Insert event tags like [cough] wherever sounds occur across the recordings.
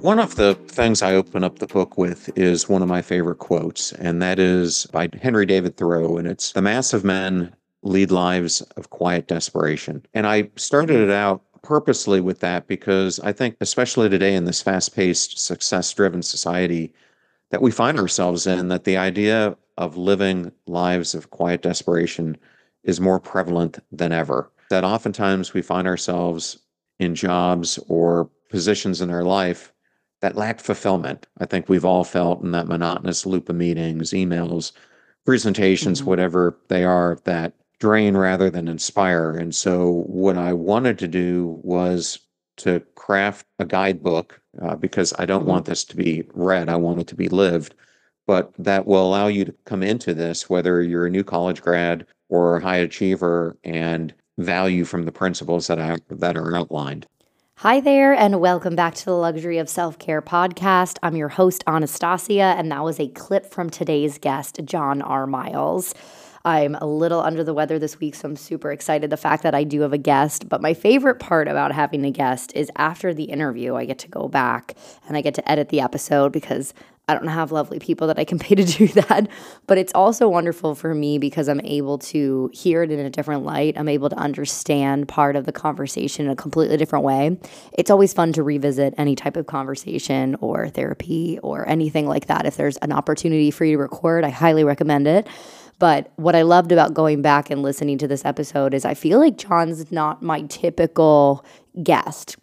One of the things I open up the book with is one of my favorite quotes, and that is by Henry David Thoreau, and it's The mass of men lead lives of quiet desperation. And I started it out purposely with that because I think, especially today in this fast paced, success driven society that we find ourselves in, that the idea of living lives of quiet desperation is more prevalent than ever. That oftentimes we find ourselves in jobs or positions in our life that lack fulfillment. I think we've all felt in that monotonous loop of meetings, emails, presentations, mm-hmm. whatever they are, that drain rather than inspire. And so, what I wanted to do was to craft a guidebook uh, because I don't want this to be read, I want it to be lived. But that will allow you to come into this, whether you're a new college grad or a high achiever, and value from the principles that I, that are outlined. Hi there, and welcome back to the Luxury of Self Care podcast. I'm your host, Anastasia, and that was a clip from today's guest, John R. Miles. I'm a little under the weather this week, so I'm super excited the fact that I do have a guest. But my favorite part about having a guest is after the interview, I get to go back and I get to edit the episode because I don't have lovely people that I can [laughs] pay to do that. But it's also wonderful for me because I'm able to hear it in a different light. I'm able to understand part of the conversation in a completely different way. It's always fun to revisit any type of conversation or therapy or anything like that. If there's an opportunity for you to record, I highly recommend it. But what I loved about going back and listening to this episode is I feel like John's not my typical guest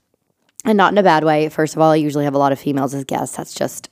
and not in a bad way. First of all, I usually have a lot of females as guests. That's just,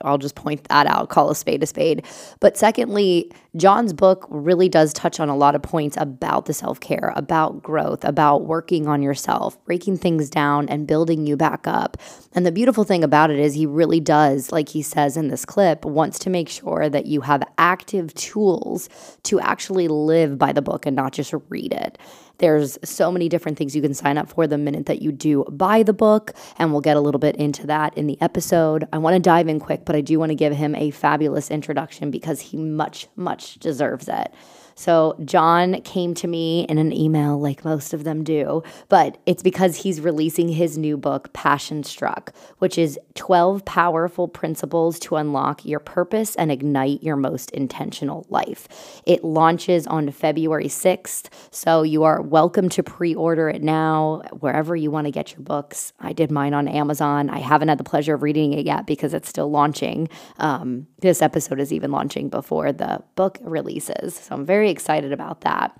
I'll just point that out, call a spade a spade. But secondly, John's book really does touch on a lot of points about the self care, about growth, about working on yourself, breaking things down and building you back up. And the beautiful thing about it is he really does, like he says in this clip, wants to make sure that you have active tools to actually live by the book and not just read it. There's so many different things you can sign up for the minute that you do buy the book, and we'll get a little bit into that in the episode. I want to dive in quick, but I do want to give him a fabulous introduction because he much, much deserves it. So John came to me in an email, like most of them do, but it's because he's releasing his new book, Passion Struck, which is 12 powerful principles to unlock your purpose and ignite your most intentional life. It launches on February 6th, so you are welcome to pre order it now wherever you want to get your books. I did mine on Amazon. I haven't had the pleasure of reading it yet because it's still launching. Um, this episode is even launching before the book releases, so I'm very very excited about that.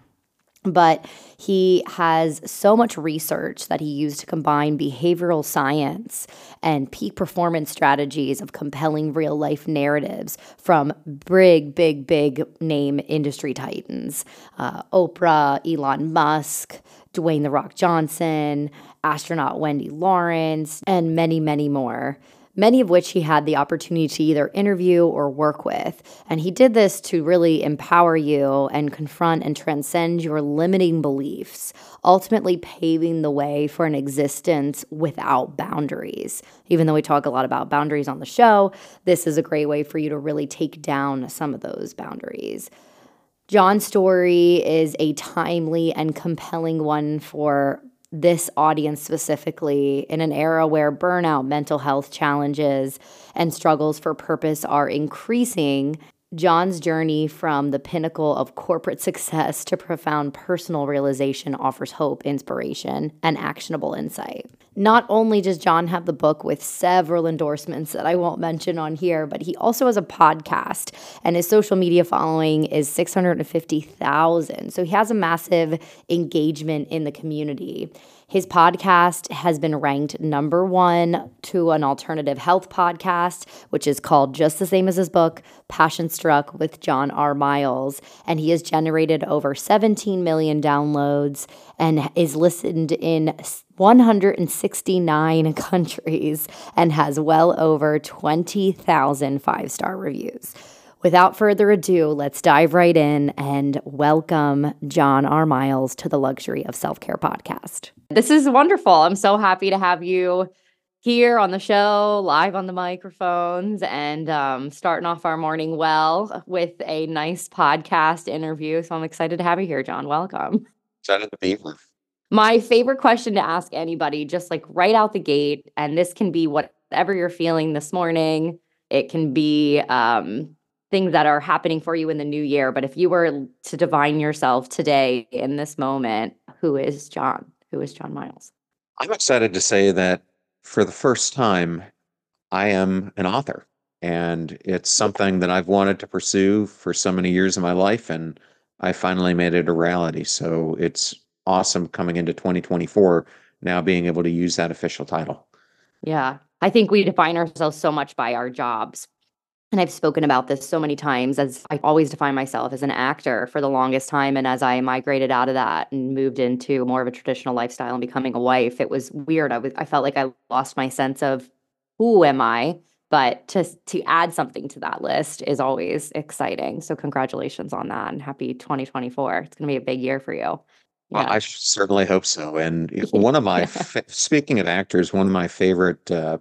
But he has so much research that he used to combine behavioral science and peak performance strategies of compelling real life narratives from big, big, big name industry titans uh, Oprah, Elon Musk, Dwayne The Rock Johnson, astronaut Wendy Lawrence, and many, many more many of which he had the opportunity to either interview or work with. And he did this to really empower you and confront and transcend your limiting beliefs, ultimately paving the way for an existence without boundaries. Even though we talk a lot about boundaries on the show, this is a great way for you to really take down some of those boundaries. John's story is a timely and compelling one for this audience specifically in an era where burnout, mental health challenges, and struggles for purpose are increasing. John's journey from the pinnacle of corporate [laughs] success to profound personal realization offers hope, inspiration, and actionable insight. Not only does John have the book with several endorsements that I won't mention on here, but he also has a podcast and his social media following is 650,000. So he has a massive engagement in the community. His podcast has been ranked number one to an alternative health podcast, which is called just the same as his book, Passion Struck with John R. Miles. And he has generated over 17 million downloads and is listened in 169 [laughs] countries and has well over 20,000 five star reviews. Without further ado, let's dive right in and welcome John R. Miles to the Luxury of Self Care podcast. This is wonderful. I'm so happy to have you here on the show, live on the microphones, and um, starting off our morning well with a nice podcast interview. So I'm excited to have you here, John. Welcome. Excited to be here. My favorite question to ask anybody, just like right out the gate, and this can be whatever you're feeling this morning. It can be um, things that are happening for you in the new year. But if you were to divine yourself today in this moment, who is John? Who is John Miles? I'm excited to say that for the first time, I am an author. And it's something that I've wanted to pursue for so many years of my life. And I finally made it a reality. So it's awesome coming into 2024, now being able to use that official title. Yeah. I think we define ourselves so much by our jobs, and I've spoken about this so many times as I always define myself as an actor for the longest time. And as I migrated out of that and moved into more of a traditional lifestyle and becoming a wife, it was weird. I was I felt like I lost my sense of who am I? But to to add something to that list is always exciting. So congratulations on that and happy 2024. It's gonna be a big year for you. Yeah. Well, I certainly hope so. And [laughs] one of my, yeah. speaking of actors, one of my favorite uh,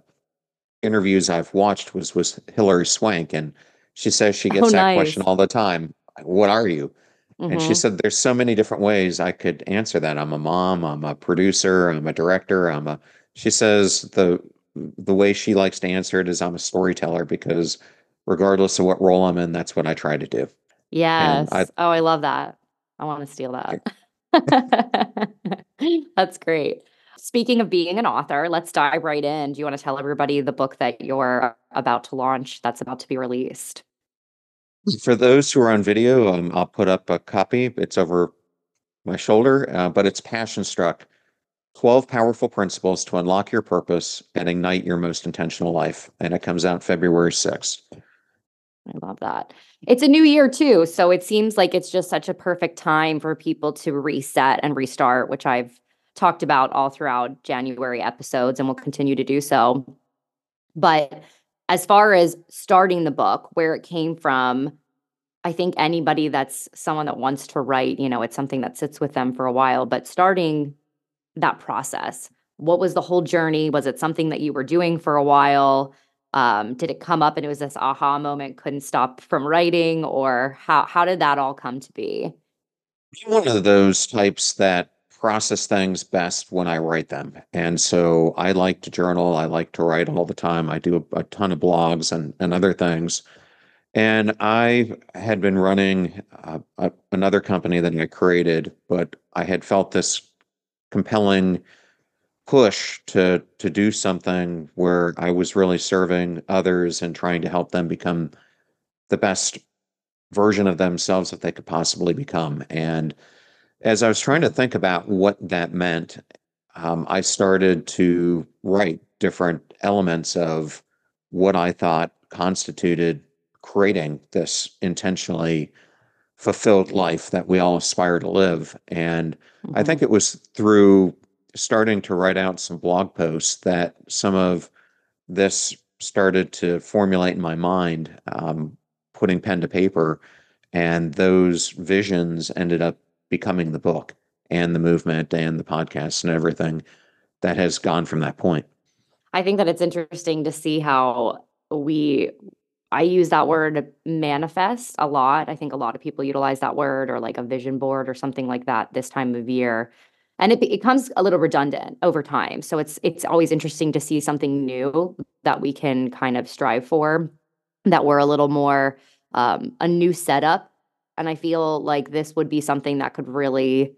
interviews I've watched was was Hilary Swank, and she says she gets oh, that nice. question all the time. What are you? Mm-hmm. And she mm-hmm. said, "There's so many different ways I could answer that. I'm a mom. I'm a producer. I'm a director. I'm a." She says the the way she likes to answer it is I'm a storyteller because regardless of what role I'm in, that's what I try to do. Yes. I, oh, I love that. I want to steal that. [laughs] that's great. Speaking of being an author, let's dive right in. Do you want to tell everybody the book that you're about to launch that's about to be released? For those who are on video, um, I'll put up a copy. It's over my shoulder, uh, but it's Passion Struck 12 Powerful Principles to Unlock Your Purpose and Ignite Your Most Intentional Life. And it comes out February 6th. I love that. It's a new year too. So it seems like it's just such a perfect time for people to reset and restart, which I've talked about all throughout January episodes and will continue to do so. But as far as starting the book, where it came from, I think anybody that's someone that wants to write, you know, it's something that sits with them for a while, but starting that process, what was the whole journey? Was it something that you were doing for a while? Um, did it come up and it was this aha moment, couldn't stop from writing, or how how did that all come to be? I'm one of those types that process things best when I write them. And so I like to journal. I like to write all the time. I do a, a ton of blogs and, and other things. And I had been running uh, a, another company that I created, but I had felt this compelling push to to do something where I was really serving others and trying to help them become the best version of themselves that they could possibly become. And as I was trying to think about what that meant, um, I started to write different elements of what I thought constituted creating this intentionally fulfilled life that we all aspire to live. And mm-hmm. I think it was through starting to write out some blog posts that some of this started to formulate in my mind, um, putting pen to paper. And those visions ended up becoming the book and the movement and the podcast and everything that has gone from that point. I think that it's interesting to see how we I use that word manifest a lot. I think a lot of people utilize that word or like a vision board or something like that this time of year. And it becomes a little redundant over time. So it's it's always interesting to see something new that we can kind of strive for that we're a little more um, a new setup and I feel like this would be something that could really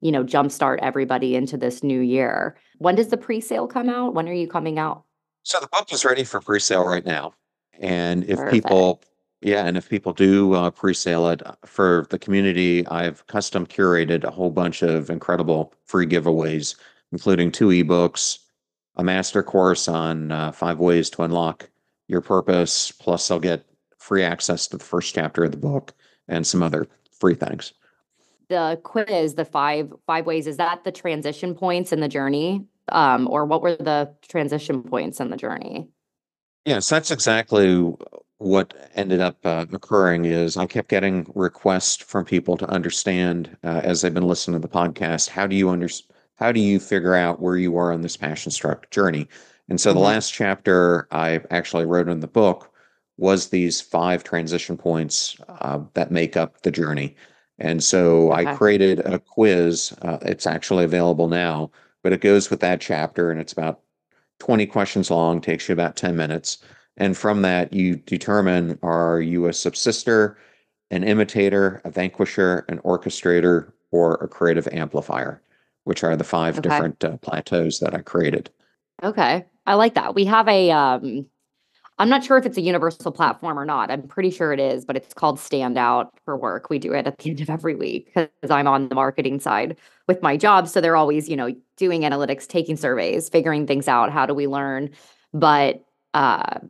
you know, jumpstart everybody into this new year. When does the pre-sale come out? When are you coming out? So the book is ready for pre-sale right now. And if Perfect. people, yeah, and if people do uh, pre-sale it uh, for the community, I've custom curated a whole bunch of incredible free giveaways, including two ebooks, a master course on uh, five ways to unlock your purpose. Plus, I'll get free access to the first chapter of the book and some other free things. The quiz, the five five ways, is that the transition points in the journey? Um, or what were the transition points in the journey? Yes, that's exactly what ended up uh, occurring is I kept getting requests from people to understand uh, as they've been listening to the podcast, how do you under, how do you figure out where you are on this passion struck journey? And so the Mhm. last chapter I actually wrote in the book was these five transition points uh, that make up the journey. And so I created a quiz. Uh, it's actually available now, but it goes with that chapter and it's about 20 questions long, takes you about 10 minutes. And from that, you determine are you a subsister, an imitator, a vanquisher, an orchestrator, or a creative amplifier, which are the five Okay. different uh, plateaus that I created. Okay. I like that. We have a um I'm not sure if it's a universal platform or not. I'm pretty sure it is, but it's called Standout for work. We do it at the end of every week because I'm on the marketing side with my job. So they're always, you know, doing analytics, taking surveys, figuring things out. How do we learn? But uh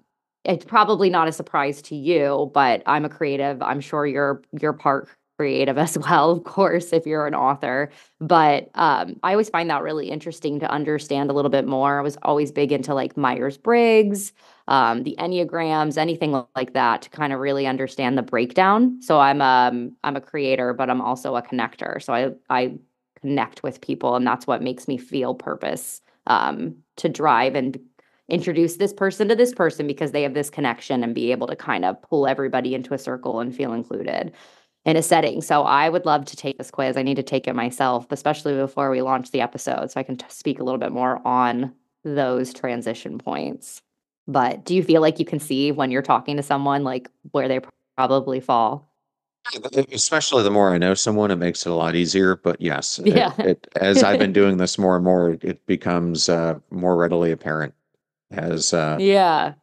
it's probably not a surprise to you, but I'm a creative. I'm sure you're you're part creative [laughs] as well, of course, if you're an author. But um, I always find that really interesting to understand a little bit more. I was always big into like Myers Briggs, um, the Enneagrams, anything like that to kind of really understand the breakdown. So I'm um I'm a creator, but I'm also a connector. So I I connect with people, and that's what makes me feel purpose um, to drive and introduce this person to this person because they have this connection and be able to kind of pull everybody into a circle and feel included in a setting. So I would love to take this quiz. I need to take it myself, especially before we launch the episode, so I can t- speak a little bit more on those transition points. But do you feel like you can see when you're talking to someone like where they pr- probably fall? Especially the more I know someone, it makes it a lot easier. But yes, [laughs] it, Yeah. it, as I've been [laughs] doing this more and more, it becomes uh, more readily apparent as uh, Yeah.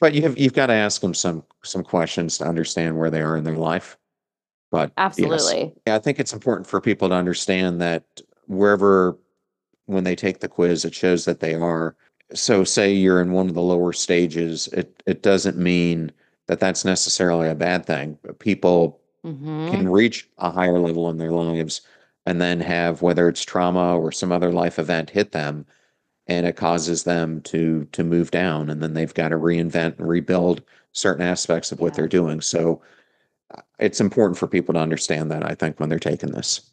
But you have you've got to ask them some some questions to understand where they are in their life. But yes, Absolutely. yeah, I think it's important for people to understand that wherever when they take the quiz, it shows that they are. So, say you're in one of the lower stages, it it doesn't mean that that's necessarily a bad thing. People hmm can reach a higher level in their lives and then have whether it's trauma or some other life event hit them and it causes them to to move down and then they've got to reinvent and rebuild certain aspects of what Yeah. they're doing so uh, it's important for people to understand that i think when they're taking this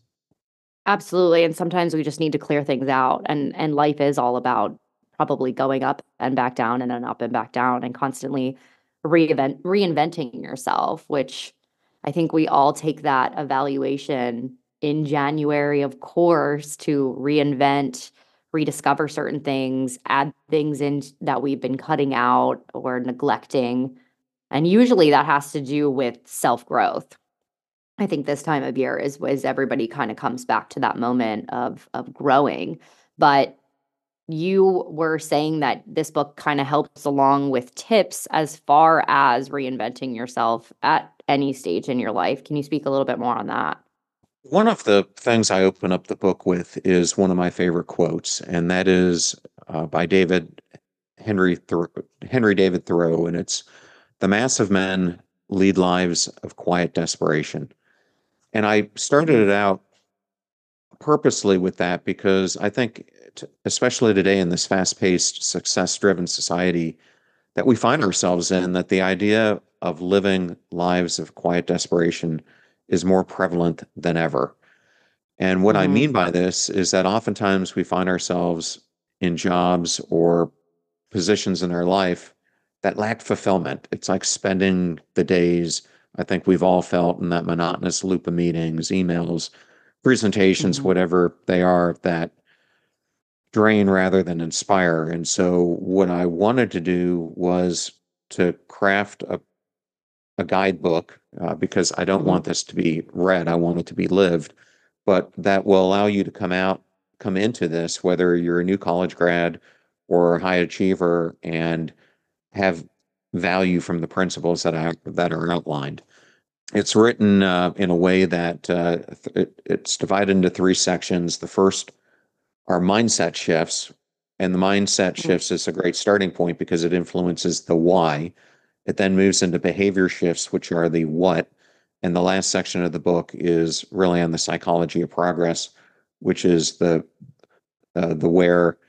Absolutely. And sometimes we just need to clear things out. And and life is all about probably going up and back down and then up and back down and constantly reinvent reinventing yourself, which I think we all take that evaluation in January, of course, to reinvent, rediscover certain things, add things in that we've been cutting out or neglecting. And usually that has to do with self-growth. I think this time of year is is everybody kind of comes back to that moment of of growing. But you were saying that this book kind of helps along with tips as far as reinventing yourself at any stage in your life. Can you speak a little bit more on that? One of the things i open up the book with is one of my favorite quotes and that is uh, by david henry Thor- henry david thoreau and it's the mass of men lead lives of quiet desperation. And i started it out purposely with that because I think, especially today in this fast paced, success driven society that we find ourselves in, that the idea of living lives of quiet desperation is more prevalent than ever. And what I Mhm. mean by this is that oftentimes we find ourselves in jobs or positions in our life that lack fulfillment. It's like spending the days, I think we've all felt in that monotonous loop of meetings, emails, presentations, Mhm. whatever they are, that drain rather than inspire. And so, what I wanted to do was to craft a, a guidebook uh, because I don't want this to be read, I want it to be lived. but that will allow you to come out, come into this, whether you're a new college grad or a high achiever, and have value from the principles that I, that are outlined. It's written uh, in a way that uh, it, it's divided into three sections. The first are mindset shifts, and the mindset shifts is a great starting point because it influences the why. It then moves into behavior shifts, which are the what. And the last section of the book is really on the psychology of progress, which is the uh, the where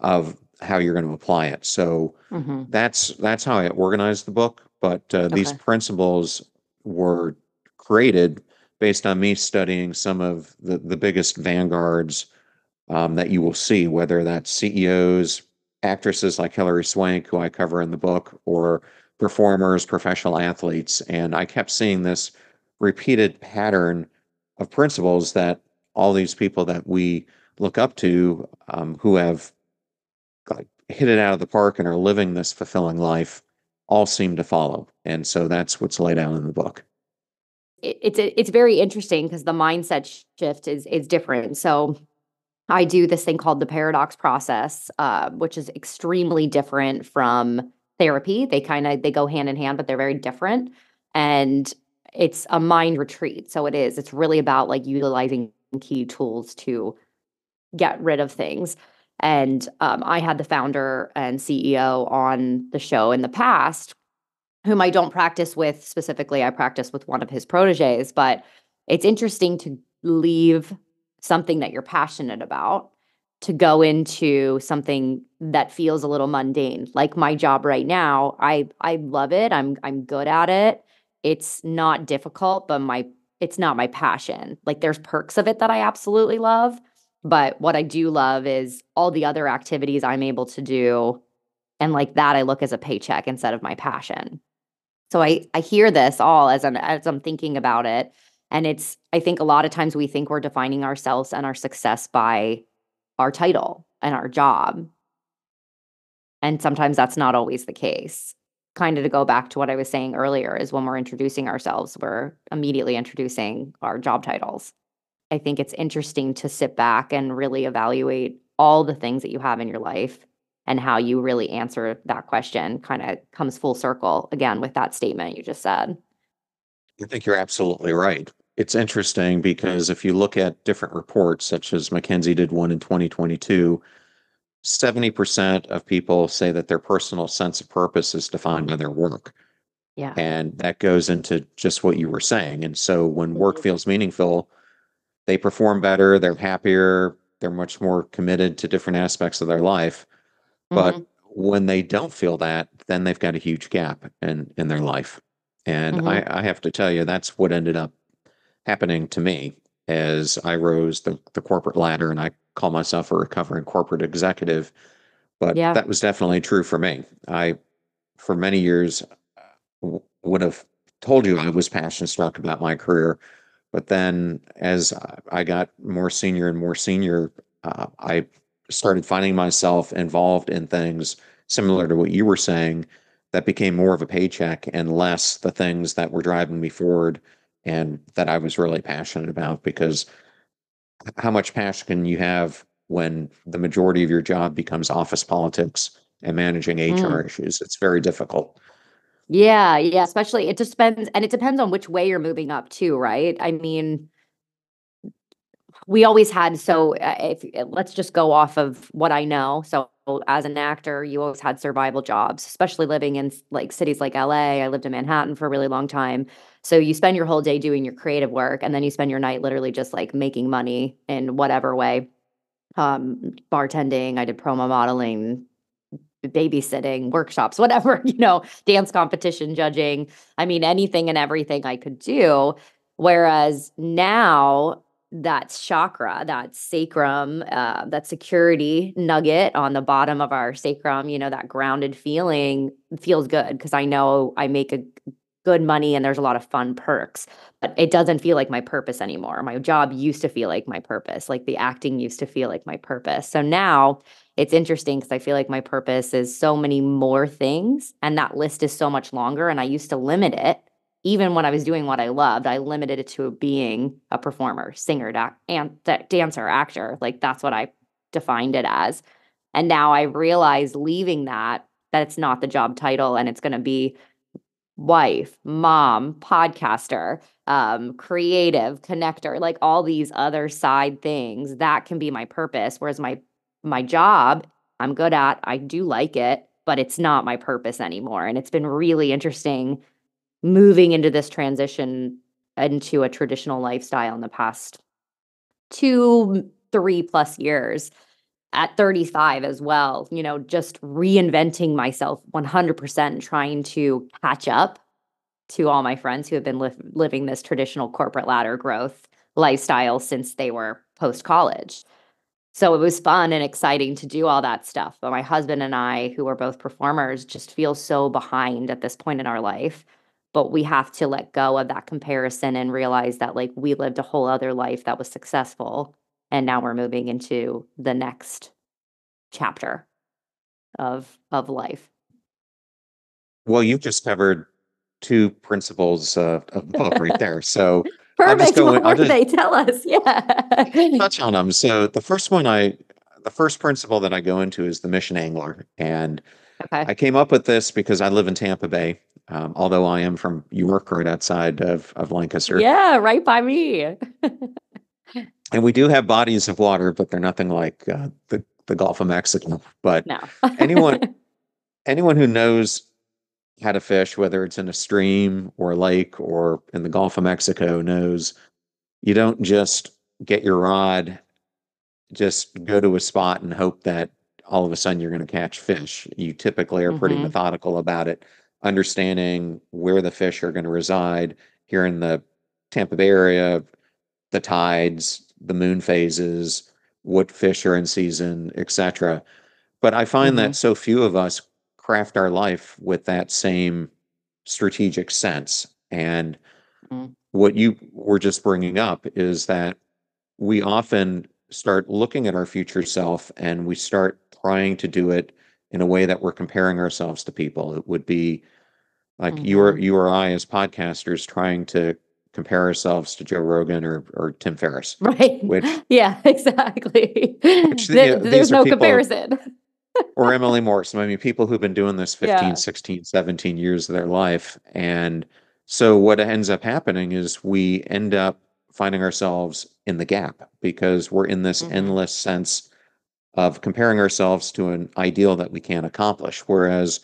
of how you're going to apply it. So Mhm. that's that's how I organized the book. But uh, these Okay. principles were created based on me studying some of the, the biggest vanguards um, that you will see, whether that's CEOs, actresses like Hilary Swank, who I cover in the book, or performers, professional athletes. And I kept seeing this repeated pattern of principles that all these people that we look up to um, who have like hit it out of the park and are living this fulfilling life all seem to follow. And so that's what's laid out in the book. it's it's very interesting because the mindset shift is is different. So I do this thing called the paradox process, uh, which is extremely different from therapy. They kind of they go hand in hand, but they're very different. And it's a mind retreat. So it is. It's really about like utilizing key tools to get rid of things. And um, I had the founder and CEO on the show in the past whom I don't practice with specifically. I practice with one of his proteges, but it's interesting to leave something that you're passionate about to go into something that feels a little mundane. Like my job right now, I I love it. I'm I'm good at it. It's not difficult, but my it's not my passion. Like there's perks of it that I absolutely love, but what I do love is all the other activities I'm able to do and like that I look as a paycheck instead of my passion. So I I hear this all as I'm as I'm thinking about it and it's I think a lot of times we think we're defining ourselves and our success by our title and our job. And sometimes that's not always the case. Kind of to go back to what I was saying earlier is when we're introducing ourselves, we're immediately introducing our job titles. I think it's interesting to sit back and really evaluate all the things that you have in your life and how you really answer that question kind of comes full circle again with that statement you just said. I think you're absolutely right. It's interesting because if you look at different reports, such as McKinsey did one in 2022, 70% of people say that their personal sense of purpose is defined by their work. Yeah. And that goes into just what you were saying. And so when work Mhm. feels meaningful, they perform better, they're happier, they're much more committed to different aspects of their life. But Mhm. when they don't feel that, then they've got a huge gap in in their life. And Mhm. I, I have to tell you, that's what ended up happening to me as I rose the, the corporate ladder and I call myself a recovering corporate executive. But Yeah. that was definitely true for me. I, for many years, w- would have told you I was passion struck about my career. But then as I- I got more senior and more senior, uh, I started finding myself involved in things similar to what you were saying that became more of a paycheck and less the things that were driving me forward and that I was really passionate about because how much passion can you have when the majority of your job becomes office politics and managing HR issues? It's very difficult. Yeah, yeah, especially it depends and it depends on which way you're moving up too, right? I mean, we always had so uh, if uh, let's just go off of what I know. So as an actor, you always had survival jobs, especially living in like cities like LA. I lived in Manhattan for a really long time. So you spend your whole day doing your creative work and then you spend your night literally just like making money in whatever way. Um bartending, I did promo modeling, babysitting, workshops, [laughs] whatever, you know, dance competition judging. I mean, anything and everything I could do. Whereas now, that chakra, that sacrum, uh, that security nugget on the bottom of our sacrum, you know, that grounded feeling feels good because I know I make a good money and there's a lot of fun perks, but it doesn't feel like my purpose anymore. My job used to feel like my purpose, like the acting used to feel like my purpose. So now it's interesting because I feel like my purpose is so many more things and that list is so much longer and I used to limit it even when I was doing what I loved, I limited it to being a performer, singer, da- and dancer, actor. Like that's what I defined it as. And now I realize leaving that that it's not the job title and it's going to be wife, mom, podcaster, um, creative, connector, like all these other side things that can be my purpose. Whereas my my job, I'm good at, I do like it, but it's not my purpose anymore. And it's been really interesting moving into this transition into a traditional lifestyle in the past two, three plus years at 35 as well, you know, just reinventing myself 100%, trying to catch up to all my friends who have been li- living this traditional corporate ladder growth lifestyle since they were post college. So it was fun and exciting to do all that stuff. But my husband and I, who are both performers, just feel so behind at this point in our life. But we have to let go of that comparison and realize that, like, we lived a whole other life that was successful. And now we're moving into the next chapter of of life. Well, you've just covered two principles uh, of the book right there. So [laughs] Perfect. go What were just- they? Tell us. [laughs] Yeah. touch on them. So the first one I the first principle that I go into is the mission angler. And okay. I came up with this because I live in Tampa Bay. Um, although I am from York, right outside of, of Lancaster. Yeah, right by me. [laughs] And we do have bodies of water, but they're nothing like uh, the, the Gulf of Mexico. But No. anyone [laughs] anyone who knows how to fish, whether it's in a stream or a lake or in the Gulf of Mexico, knows you don't just get your rod, just go to a spot and hope that all of a sudden you're going to catch fish. You typically are pretty Mhm. methodical about it, understanding where the fish are going to reside here in the Tampa Bay area, the tides, the moon phases, what fish are in season, etc. But I find that so few of us craft our life with that same strategic sense. And Mm. what you were just bringing up is that we often start looking at our future self and we start trying to do it in a way that we're comparing ourselves to people. It would be like you or you or I as podcasters trying to compare ourselves to Joe Rogan or or Tim Ferriss. [laughs] Right. Which- yeah, exactly. Which, There- yeah, there's no people- comparison. [laughs] or Emily Morrison. I mean, people who've been doing this 15, Yeah. 16, 17 years of their life. And so what ends up happening is we end up finding ourselves in the gap because we're in this Mhm. endless sense of comparing ourselves to an ideal that we can't accomplish. Whereas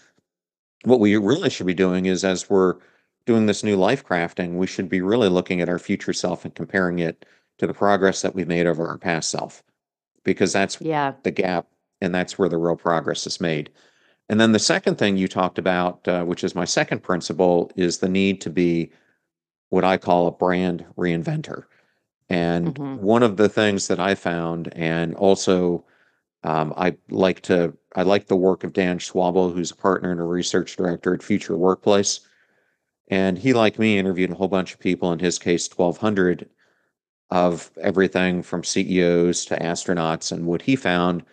what we really should be doing is as we're doing this new life crafting, we should be really looking at our future self and comparing it to the progress that we've made over our past self. Because that's Yeah. the gap, and that's where the real progress is made. And then the second thing you talked about, uh, which is my second principle, is the need to be what I call a brand reinventor. And Mhm. one of the things that I found, and also um, I like to, I like the work of Dan Schawbel, who's a partner and a research director at Future Workplace. And he, like me, interviewed a whole bunch of people, in his case, 1,200 of everything from CEOs to astronauts. And what he found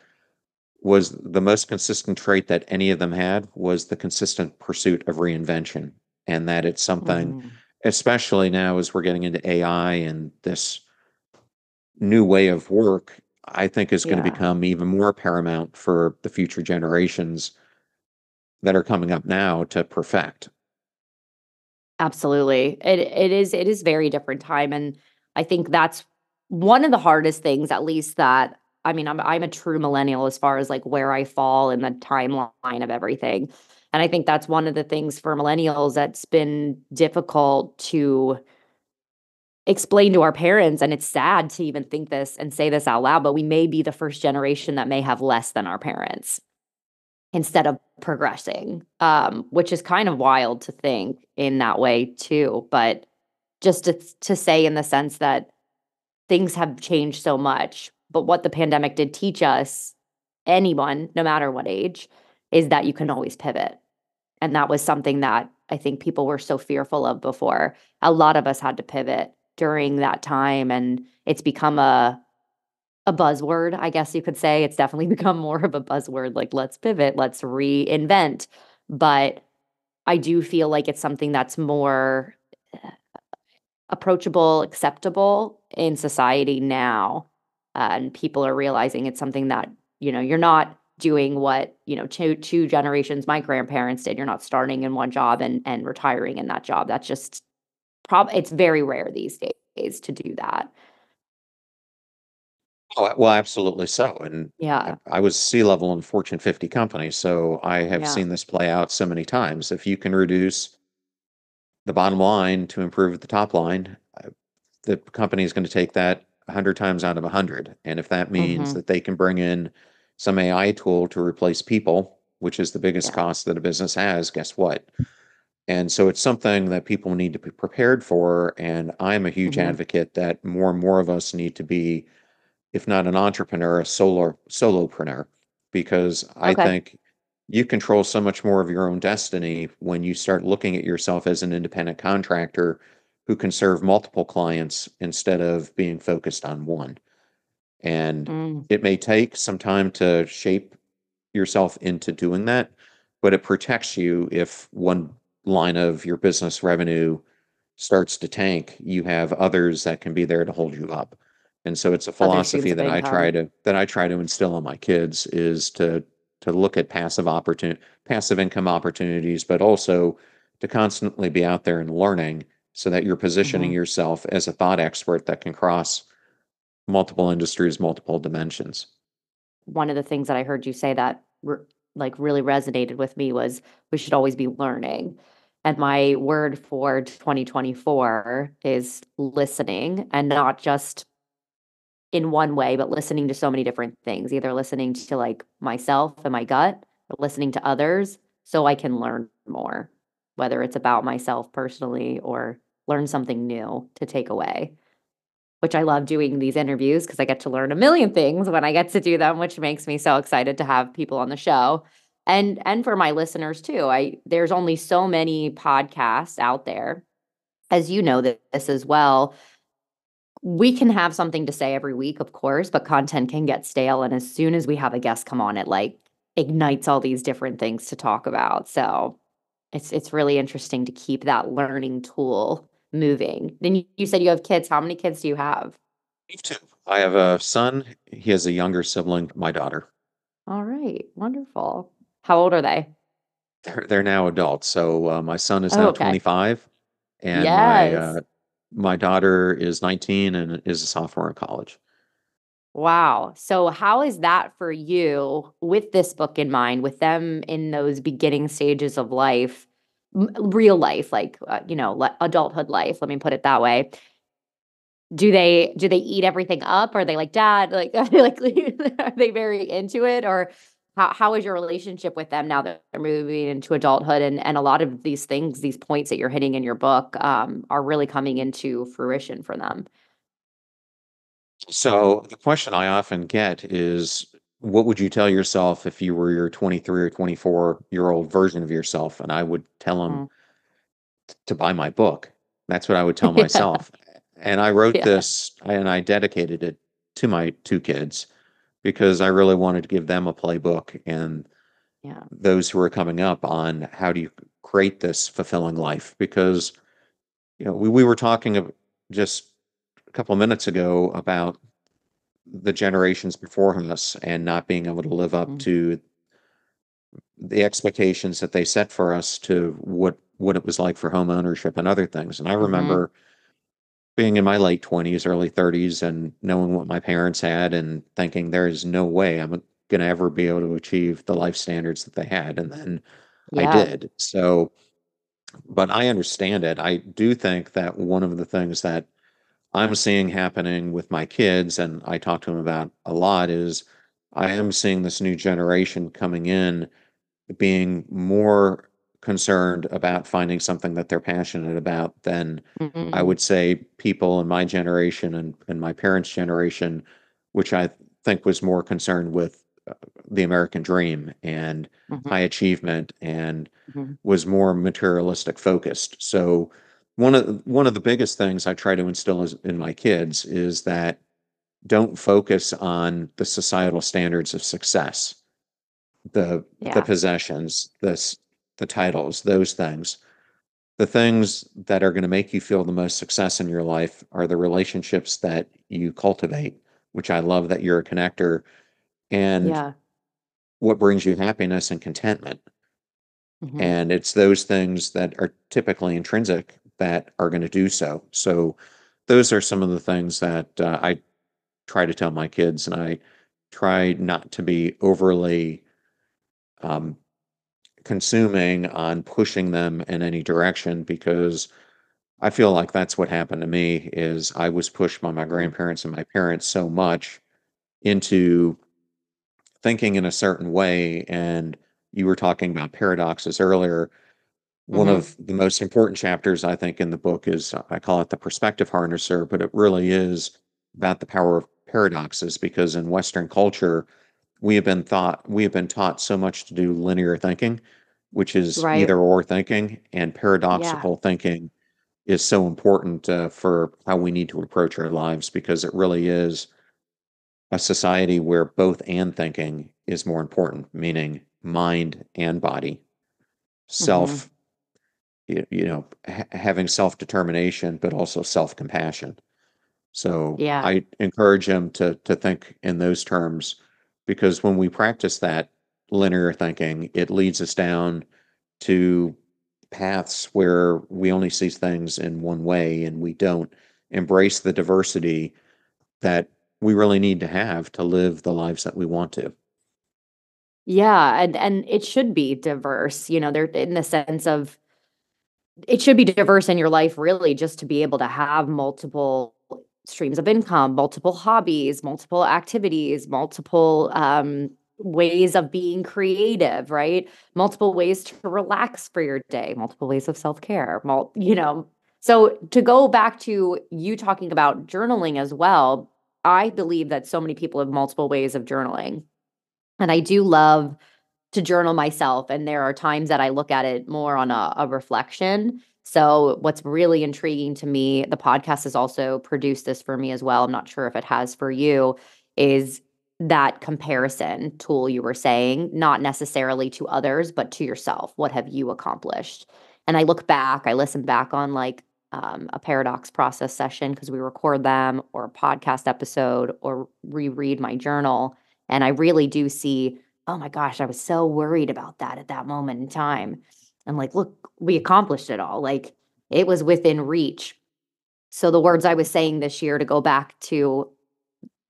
was the most consistent trait that any of them had was the consistent pursuit of reinvention. And that it's something, Mhm. especially now as we're getting into AI and this new way of work, I think is going to become even more paramount for the future generations that are coming up now to perfect. Absolutely. It it is it is very different time and I think that's one of the hardest things at least that I mean I'm I'm a true millennial as far as like where I fall in the timeline of everything. And I think that's one of the things for millennials that's been difficult to explain to our parents and it's sad to even think this and say this out loud but we may be the first generation that may have less than our parents instead of progressing um which is kind of wild to think in that way too but just to, to say in the sense that things have changed so much but what the pandemic did teach us anyone no matter what age is that you can always pivot. And that was something that i think people were so fearful of before. A lot of us had to pivot during that time and it's become a a buzzword i guess you could say it's definitely [laughs] become more of a buzzword like let's pivot let's reinvent but i do feel like it's something that's more approachable, acceptable in society now. Uh, and people are realizing it's something that, you know, you're not doing what, you know, two two generations my grandparents did. You're not starting in one job and and retiring in that job. That's just prob it's very rare these days to do that. Oh, well, absolutely so. And I, Yeah. I was C-level in Fortune 50 company, so I have Yeah. seen this play out so many times. If you can reduce the bottom line to improve the top line, uh, the company is going to take that 100 times out of 100. And if that means Mhm. that they can bring in some AI tool to replace people, which is the biggest Yeah. cost that a business has, guess what? And so it's something that people need to be prepared for. And I'm a huge Mhm. advocate that more and more of us need to be, if not an entrepreneur, a solo solopreneur, because I Okay. think you control so much more of your own destiny when you start looking at yourself as an independent contractor who can serve multiple clients instead of being focused on one. And Mm. it may take some time to shape yourself into doing that, but it protects you if one line of your business revenue starts to tank, you have others that can be there to hold you up. And so it's a philosophy that I try to that I try to instill on my kids is to to look at passive opportunity passive income opportunities, but also to constantly be out there and learning so that you're positioning Mhm. yourself as a thought expert that can cross multiple industries, multiple dimensions. One of the things that I heard you say that r like, really resonated with me was we should always be learning. And my word for 2024 is listening, and not just in one way, but listening to so many different things, either listening to, like, myself and my gut or listening to others so I can learn more, whether it's about myself personally or learn something new to take away. Which I love doing these interviews because I get to learn a million things when I get to do them, which makes me so excited to have people on the show. And and for my listeners too. I there's only so many podcasts out there, as you know th- this as well. We can have something to say every week, of course, but content can get stale. And as soon as we have a guest come on, it like ignites all these different things to talk about. So it's it's really interesting to keep that learning tool moving. Then you, you said you have kids. How many kids do you have? Two. I have a son. He has a younger sibling, my daughter. All right, wonderful. How old are they? They're they're now adults. So uh, my son is Oh, now okay. 25, and my Yes. uh, my daughter is 19 and is a sophomore in college. Wow. So how is that for you with this book in mind, with them in those beginning stages of life, real life, like uh, you know, le- adulthood life, let me put it that way. Do they do they eat everything up? Are they like dad? Like [laughs] like [laughs] are they very into it or how how is your relationship with them now that they're moving into adulthood and and a lot of these things, these points that you're hitting in your book um are really coming into fruition for them? So the question I often get is, what would you tell yourself if you were your 23 or 24 year old version of yourself? And I would tell them Mm. to buy my book. That's what I would tell [laughs] Yeah. myself. And I wrote Yeah. this and I dedicated it to my two kids because I really wanted to give them a playbook and Yeah. those who are coming up on how do you create this fulfilling life because you know we, we were talking just a couple of minutes ago about the generations before us and not being able to live up Mm. to the expectations that they set for us to what what it was like for home ownership and other things and i Mhm. remember being in my late 20s early 30s and knowing what my parents had and thinking there is no way i'm going to ever be able to achieve the life standards that they had and then i did. So but i understand it. I do think that one of the things that i'm seeing happening with my kids and i talk to them about a lot is i am seeing this new generation coming in being more concerned about finding something that they're passionate about then I Mhm. would say people in my generation and, and my parents' generation, which I think was more concerned with uh, the American dream and Mhm. high achievement and Mhm. was more materialistic focused. So one of one of the biggest things I try to instill is, in my kids is that don't focus on the societal standards of success, the the possessions, the s- the titles, those things the things that are going to make you feel the most success in your life are the relationships that you cultivate, which I love that you're a connector, and Yeah. what brings you happiness and contentment. Mhm. And it's those things that are typically intrinsic that are going to do so. So, those are some of the things that uh, I try to tell my kids, and I try not to be overly um, consuming on pushing them in any direction because I feel like that's what happened to me is I was pushed by my grandparents and my parents so much into thinking in a certain way. And you were talking about paradoxes earlier. One Mhm. of the most important chapters i think in the book is i call it the perspective harnesser but it really is about the power of paradoxes because in western culture we have been thought we have been taught so much to do linear thinking which is Right. either or thinking and Yeah. paradoxical thinking is so important uh, for how we need to approach our lives because it really is a society where both and thinking is more important, meaning mind and body, self, you, you know, ha- having self determination, but also self compassion. So Yeah. I encourage him to to think in those terms because when we practice that linear thinking, it leads us down to paths where we only see things in one way and we don't embrace the diversity that we really need to have to live the lives that we want to. Yeah, and and it should be diverse, you know, there in the sense of it should be diverse in your life really just to be able to have multiple streams of income, multiple hobbies, multiple activities, multiple um ways of being creative, right? Multiple ways to relax for your day, multiple ways of self-care, mul- you know. So to go back to you talking about journaling as well, I believe that so many people have multiple ways of journaling. And I do love to journal myself. And there are times that I look at it more on a, a reflection. So, what's really intriguing to me, the podcast has also produced this for me as well. I'm not sure if it has for you, is that comparison tool you were saying, not necessarily to others, but to yourself. What have you accomplished? And I look back, I listen back on like um, a paradox process session because we record them, or a podcast episode, or reread my journal. And I really do see, oh my gosh, I was so worried about that at that moment in time. I'm like, look, we accomplished it all. Like it was within reach. So the words I was saying this year to go back to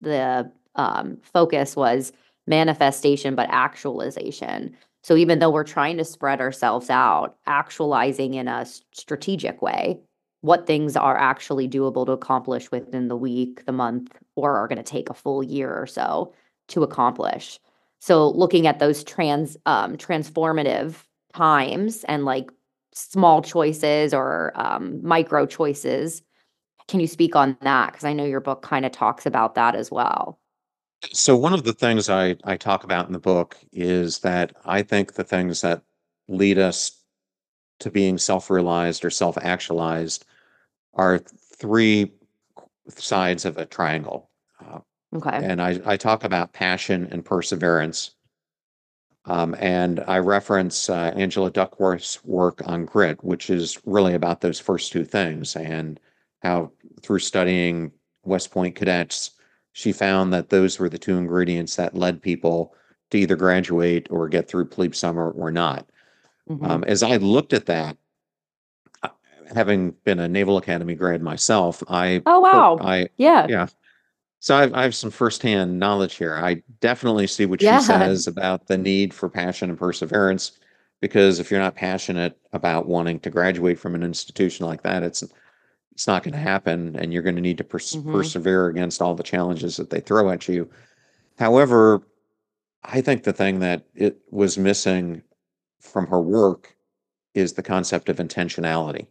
the um, focus was manifestation, but actualization. So even though we're trying to spread ourselves out, actualizing in a strategic way, what things are actually doable to accomplish within the week, the month, or are going to take a full year or so to accomplish. So looking at those trans um, transformative times and like small choices or um, micro choices, can you speak on that? Because I know your book kind of talks about that as well. So one of the things I, I talk about in the book is that I think the things that lead us to being self-realized or self-actualized are three sides of a triangle. Uh, Okay. and I, I talk about passion and perseverance. Um, and I reference uh, Angela Duckworth's work on grit, which is really about those first two things and how through studying West Point cadets, she found that those were the two ingredients that led people to either graduate or get through plebe summer or not. Mhm. Um, as I looked at that, uh, having been a Naval Academy grad myself, I oh wow. I yeah. yeah. So I've, I have some firsthand knowledge here. I definitely see what Yeah. she says about the need for passion and perseverance, because if you're not passionate about wanting to graduate from an institution like that, it's it's not going to happen, and you're going to need to pers- Mhm. persevere against all the challenges that they throw at you. However, I think the thing that it was missing from her work is the concept of intentionality.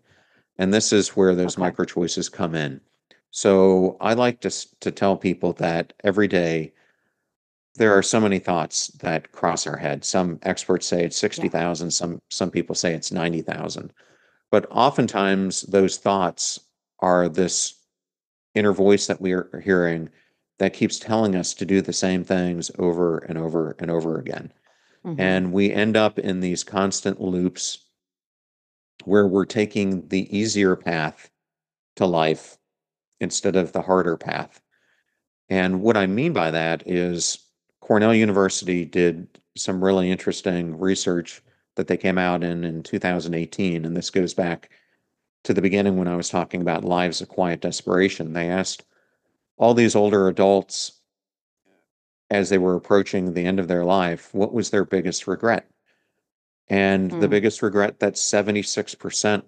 And this is where those Okay. micro choices come in. So I like to, to tell people that every day there are so many thoughts that cross our head. Some experts say it's 60,000, some some people say it's 90,000. But oftentimes those thoughts are this inner voice that we are hearing that keeps telling us to do the same things over and over and over again Mhm. and we end up in these constant loops where we're taking the easier path to life instead of the harder path. And what I mean by that is Cornell University did some really interesting research that they came out in in 2018. And this goes back to the beginning when I was talking about lives of quiet desperation. They asked all these older adults as they were approaching the end of their life, what was their biggest regret? And the Mm. biggest regret that 76%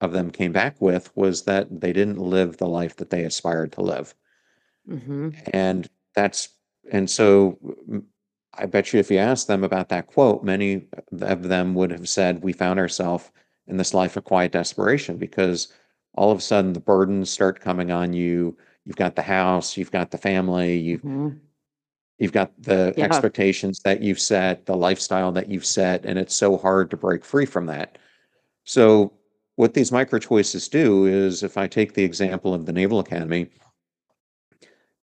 of them came back with was that they didn't live the life that they aspired to live. hmm And that's, and so mm, I bet you if you asked them about that quote, many of them would have said, We found ourselves in this life of quiet desperation because all of a sudden the burdens start coming on you. You've got the house, you've got the family, you've hmm you've got the Yeah. expectations that you've set, the lifestyle that you've set, and it's so hard to break free from that. So what these micro choices do is if I take the example of the Naval Academy,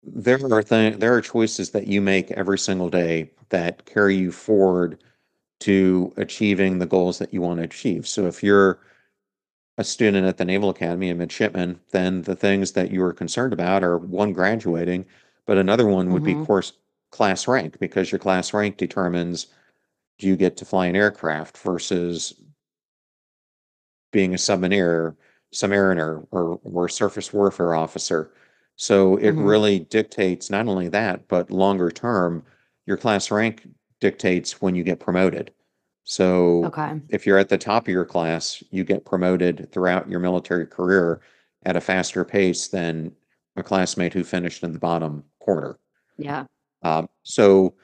there are th- there are choices that you make every single day that carry you forward to achieving the goals that you want to achieve. So if you're a student at the Naval Academy, a midshipman, then the things that you are concerned about are one graduating, but another one would Mhm. be course class rank because your class rank determines do you get to fly an aircraft versus being a submariner, submariner or, or surface warfare officer. So it Mhm. really dictates not only that, but longer term, your class rank dictates when you get promoted. So Okay. if you're at the top of your class, you get promoted throughout your military career at a faster pace than a classmate who finished in the bottom corner. Yeah. Um, so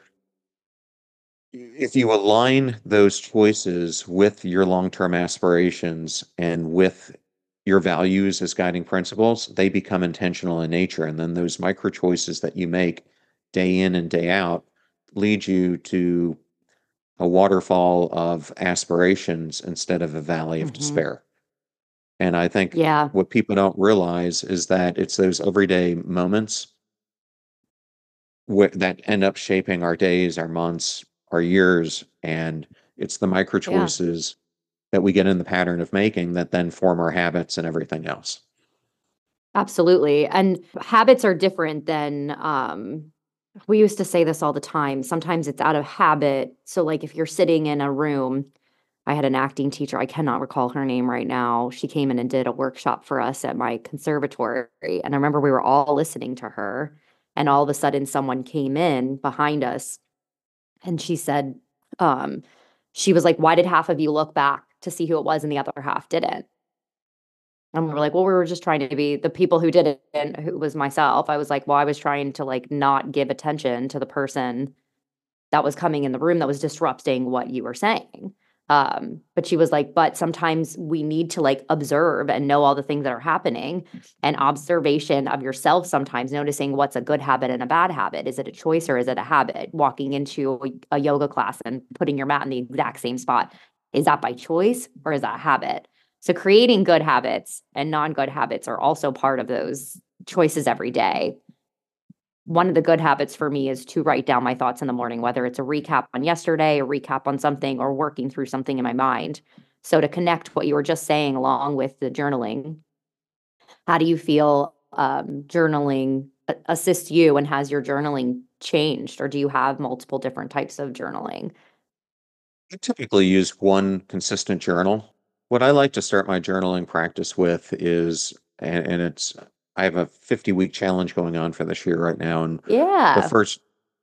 if you align those choices with your long-term aspirations and with your values as guiding principles, they become intentional in nature. And then those micro choices that you make day in and day out lead you to a waterfall of aspirations instead of a valley of Mhm. despair. And I think Yeah. what people don't realize is that it's those everyday moments wh- that end up shaping our days, our months, our years, and it's the micro Yeah. choices that we get in the pattern of making that then form our habits and everything else. Absolutely. And habits are different than um we used to say this all the time. Sometimes it's out of habit. So like if you're sitting in a room, I had an acting teacher, I cannot recall her name right now. She came in and did a workshop for us at my conservatory. And I remember we were all listening to her and all of a sudden someone came in behind us and she said um she was like, "Why did half of you look back to see who it was and the other half didn't?" And we were like, well, we were just trying to be the people who did it, and who was myself. I was like, well, I was trying to like not give attention to the person that was coming in the room that was disrupting what you were saying. Um, but she was like, but sometimes we need to like observe and know all the things that are happening and observation of yourself sometimes noticing what's a good habit and a bad habit. Is it a choice or is it a habit? Walking into a, a yoga class and putting your mat in the exact same spot. Is that by choice or is that habit? So creating good habits and non-good habits are also part of those choices every day. One of the good habits for me is to write down my thoughts in the morning, whether it's a recap on yesterday, a recap on something, or working through something in my mind. So to connect what you were just saying along with the journaling, how do you feel um, journaling a- assists you and has your journaling changed or do you have multiple different types of journaling? I typically use one consistent journal. What I like to start my journaling practice with is, and, and it's, I have a 50 week challenge going on for this year right now. And yeah, the first,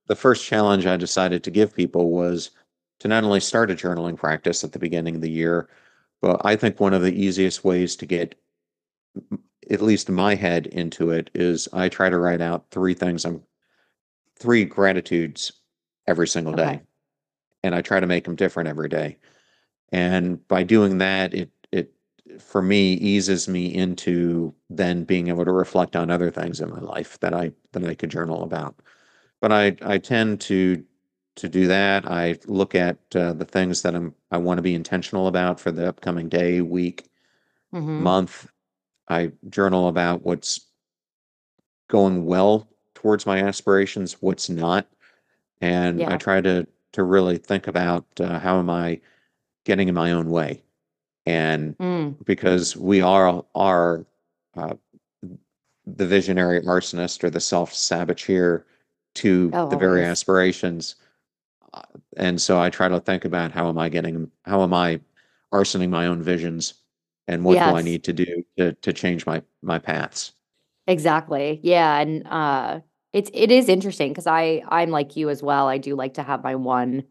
the first challenge I decided to give people was to not only start a journaling practice at the beginning of the year, but I think one of the easiest ways to get at least my head into it is I try to write out three things I'm, three gratitudes every single day and I try to make them different every day. And by doing that, it it for me eases me into then being able to reflect on other things in my life that I that I could journal about. But I I tend to to do that. I look at uh, the things that I'm I want to be intentional about for the upcoming day, week, Mhm. month. I journal about what's going well towards my aspirations, what's not, and I try to to really think about uh, how am I getting in my own way. And Mm, because we are are uh, the visionary arsonist or the self-saboteur to Oh, the very always. aspirations. Uh, and so I try to think about how am I getting how am I arsoning my own visions and what do I need to do to to change my my paths. Exactly. Yeah, and uh it's it is interesting because I I'm like you as well. I do like to have my one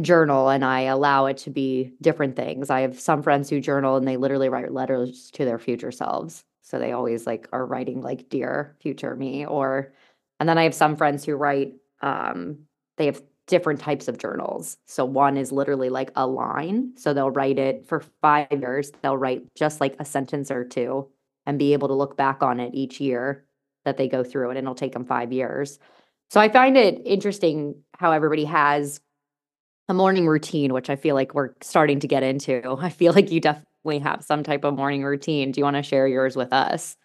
journal and I allow it to be different things. I have some friends who journal and they literally write letters to their future selves. So they always like are writing like dear future me or and then I have some friends who write um they have different types of journals. So one is literally like a line. So they'll write it for 5 years. They'll write just like a sentence or two and be able to look back on it each year that they go through it and it'll take them 5 years. So I find it interesting how everybody has a morning routine, which I feel like we're starting to get into. [laughs] I feel like you definitely have some type of morning routine. Do you want to share yours with us?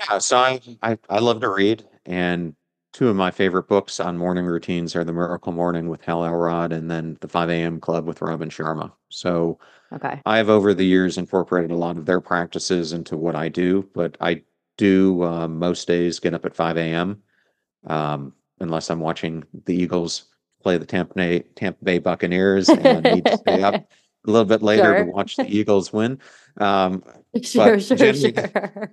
Yeah, so I, I I love to read, and two of my favorite books on morning routines are The Miracle Morning with Hal Elrod and then The 5 a.m. Club with Robin Sharma. So Okay. I have over the years incorporated a lot of their practices into what I do, but I do uh, most days get up at 5 a.m. Um, unless I'm watching the Eagles play the Tampa Bay, Tampa Bay Buccaneers and need to stay up [laughs] a little bit later to watch the Eagles win. Um, [laughs] Sure, but sure, generally, sure.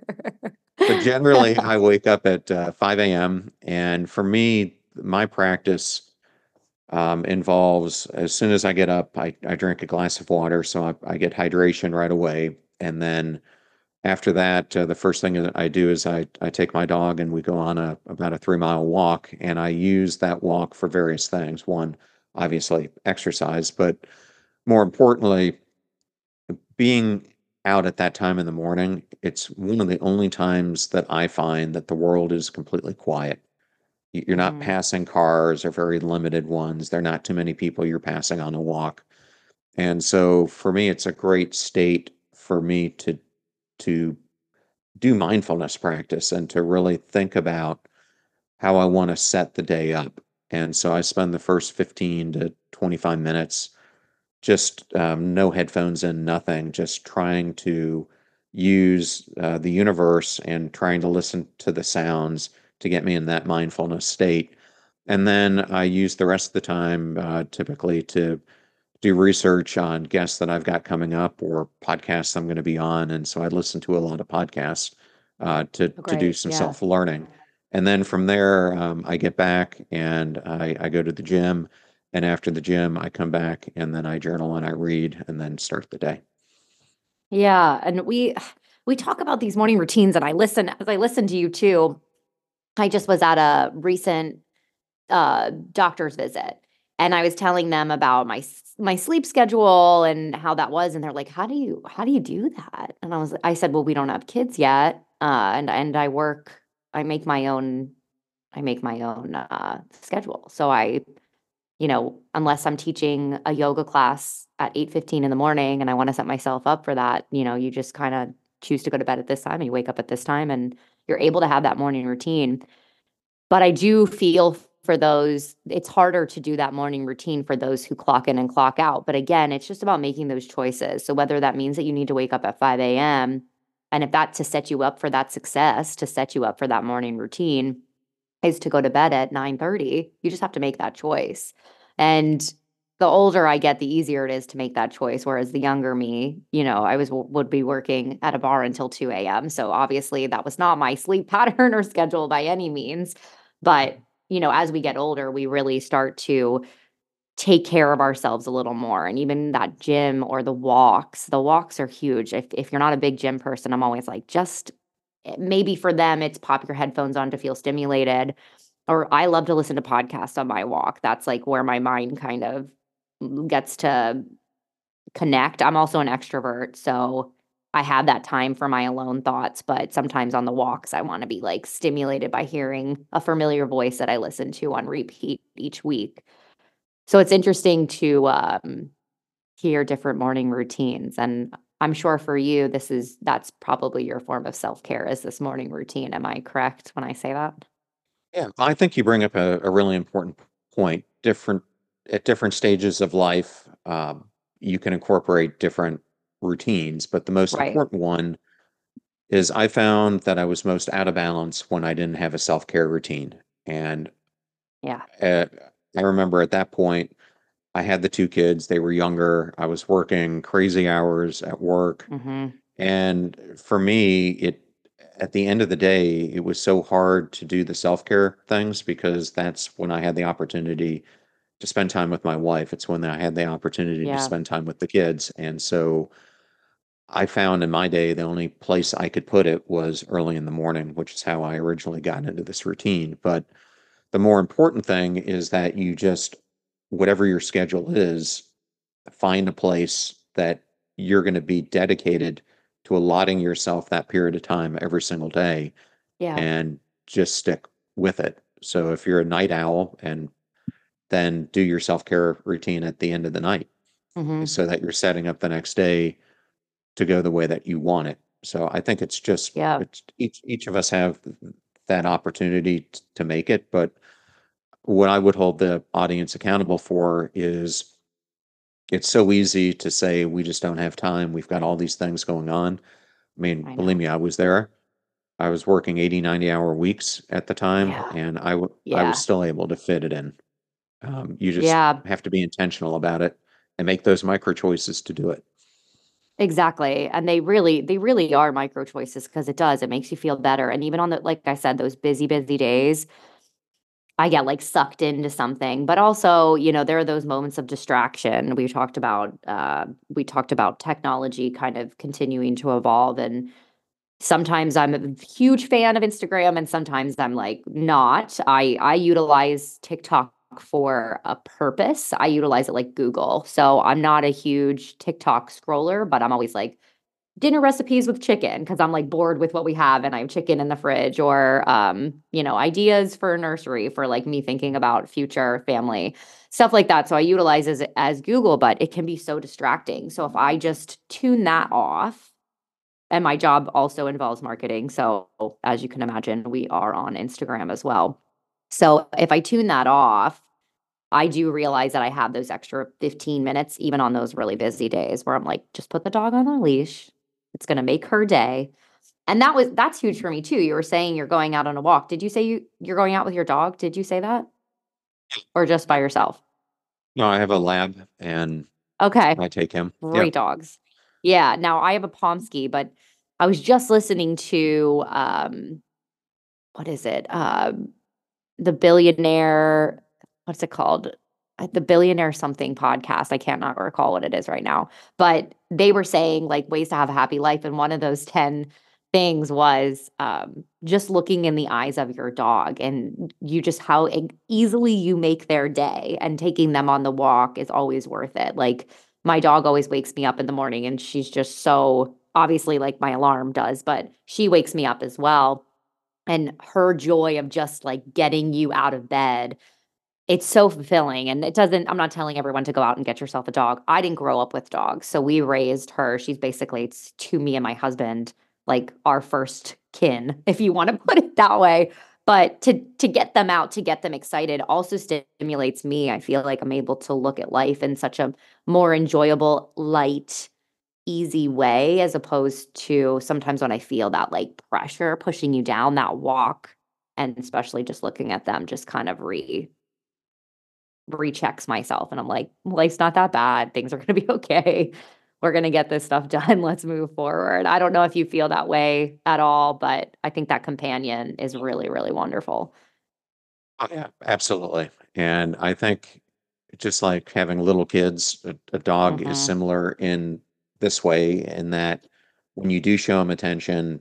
but generally, [laughs] I wake up at uh, 5 a.m. And for me, my practice um, involves as soon as I get up, I, I drink a glass of water. So I, I get hydration right away. And then after that, uh, the first thing that I do is I, I take my dog and we go on a about a three mile walk. And I use that walk for various things. One, obviously, exercise, but more importantly, being out at that time in the morning, it's one of the only times that I find that the world is completely quiet. You're not Mhm. passing cars or very limited ones. There are not too many people you're passing on a walk. And so for me, it's a great state for me to to do mindfulness practice and to really think about how I want to set the day up. And so I spend the first 15 to 25 minutes just um, no headphones in, nothing, just trying to use uh, the universe and trying to listen to the sounds to get me in that mindfulness state. And then I use the rest of the time uh, typically to do research on guests that I've got coming up or podcasts I'm going to be on. And so I listen to a lot of podcasts uh, to, Oh, to do some Yeah. self learning. And then from there, um, I get back and I, I go to the gym. And after the gym, I come back and then I journal and I read and then start the day. Yeah, and we we talk about these morning routines and I listen as I listen to you too. I just was at a recent uh doctor's visit and I was telling them about my my sleep schedule and how that was and they're like how do you how do you do that? And I was I said well we don't have kids yet uh and and I work I make my own I make my own uh schedule. So I you know, unless I'm teaching a yoga class at 8:15 in the morning and I want to set myself up for that, you know, you just kind of choose to go to bed at this time and you wake up at this time and you're able to have that morning routine. But I do feel for those it's harder to do that morning routine for those who clock in and clock out. But again, it's just about making those choices. So whether that means that you need to wake up at 5 a.m. and if that's to set you up for that success, to set you up for that morning routine, is to go to bed at 9:30. You just have to make that choice. And the older I get, the easier it is to make that choice. Whereas the younger me, you know, I was would be working at a bar until 2 a.m. So obviously that was not my sleep [laughs] pattern or schedule by any means. But, you know, as we get older, we really start to take care of ourselves a little more. And even that gym or the walks, the walks are huge. If if you're not a big gym person, I'm always like, just eh, maybe for them it's pop your headphones on to feel stimulated or I love to listen to podcasts on my walk. That's like where my mind kind of gets to connect. I'm also an extrovert, so I have that time for my alone thoughts, but sometimes on the walks I want to be like stimulated by hearing a familiar voice that I listen to on repeat each week. So it's interesting to um hear different morning routines and I'm sure for you this is that's probably your form of self-care is this morning routine. Am I correct when I say that? Yeah, I think you bring up a, a really important point. Different at different stages of life, um, you can incorporate different routines, but the most Right. important one is I found that I was most out of balance when I didn't have a self-care routine. And Yeah. uh, I remember at that point, I had the two kids, they were younger. I was working crazy hours at work. hmm And for me, it at the end of the day, it was so hard to do the self-care things because that's when I had the opportunity to spend time with my wife. It's when I had the opportunity to Yeah. spend time with the kids. And so I found in my day the only place I could put it was early in the morning, which is how I originally got into this routine. But the more important thing is that you just, whatever your schedule is, find a place that you're going to be dedicated to allotting yourself that period of time every single day Yeah. and just stick with it. So if you're a night owl and then do your self-care routine at the end of the night hmm so that you're setting up the next day to go the way that you want it. So I think it's just Yeah. it's each each of us have that opportunity t- to make it, but what I would hold the audience accountable for is it's so easy to say we just don't have time. We've got all these things going on. I mean, I believe me, I was there. I was working 80, 90 hour weeks at the time, Yeah. and I w- Yeah. I was still able to fit it in. Um, you just Yeah. have to be intentional about it and make those micro choices to do it. Exactly. And they really, they really are micro choices because it does. It makes you feel better. And even on the, like I said, those busy, busy days, I get like sucked into something. But also, you know, there are those moments of distraction. We talked about, uh, we talked about technology kind of continuing to evolve. And sometimes I'm a huge fan of Instagram and sometimes I'm like not. I I utilize TikTok for a purpose. I utilize it like Google. So I'm not a huge TikTok scroller, but I'm always like dinner recipes with chicken because I'm like bored with what we have and I have chicken in the fridge or um, you know, ideas for a nursery for like me thinking about future family, stuff like that. So I utilize as as Google, but it can be so distracting. So if I just tune that off, and my job also involves marketing. So, as you can imagine, we are on Instagram as well. So, if I tune that off, I do realize that I have those extra 15 minutes, even on those really busy days where I'm like, just put the dog on the leash. It's going to make her day. And that was that's huge for me too. You were saying you're going out on a walk. Did you say you you're going out with your dog? Did you say that? Or just by yourself? No, I have a lab and Okay. I take him. Yeah. Great dogs. Yeah. Now I have a Pomsky, but I was just listening to um what is it? Um the billionaire what's it called? Uh, The billionaire something podcast. I cannot recall what it is right now. But they were saying like ways to have a happy life. And one of those 10 things was um, just looking in the eyes of your dog and you just how easily you make their day and taking them on the walk is always worth it. Like my dog always wakes me up in the morning and she's just so obviously like my alarm does, but she wakes me up as well. And her joy of just like getting you out of bed, it's so fulfilling. And it doesn't, I'm not telling everyone to go out and get yourself a dog. I didn't grow up with dogs. So we raised her. She's basically it's to me and my husband, like our first kin, [laughs] if you want to put it that way. But to to get them out, to get them excited also stimulates me. I feel like I'm able to look at life in such a more enjoyable, light, easy way as opposed to sometimes when I feel that like pressure pushing you down that walk and especially just looking at them just kind of re rechecks myself and I'm like, life's not that bad. Things are going to be [laughs] okay. We're going to get this stuff [laughs] done. Let's move forward. I don't know if you feel that way at all, but I think that companion is really, really wonderful. Oh, yeah, absolutely. And I think just like having little kids, a, a dog is Mhm. similar in this way, in that when you do show them attention,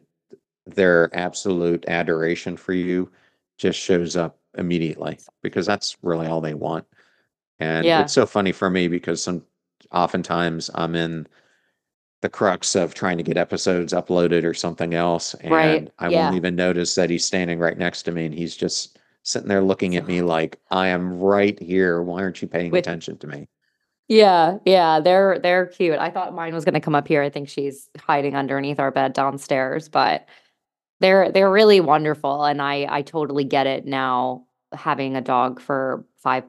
their absolute adoration for you just shows up immediately because that's really all they want. And Yeah. it's so funny for me because some oftentimes I'm in the crux of trying to get episodes uploaded or something else, and Right, I yeah. won't even notice that he's standing right next to me and he's just sitting there looking at me [laughs] like I am right here. Why aren't you paying With- attention to me? Yeah, yeah, they're they're cute. I thought mine was going to come up here. I think she's hiding underneath our bed downstairs, but they're they're really wonderful and I I totally get it now having a dog for 5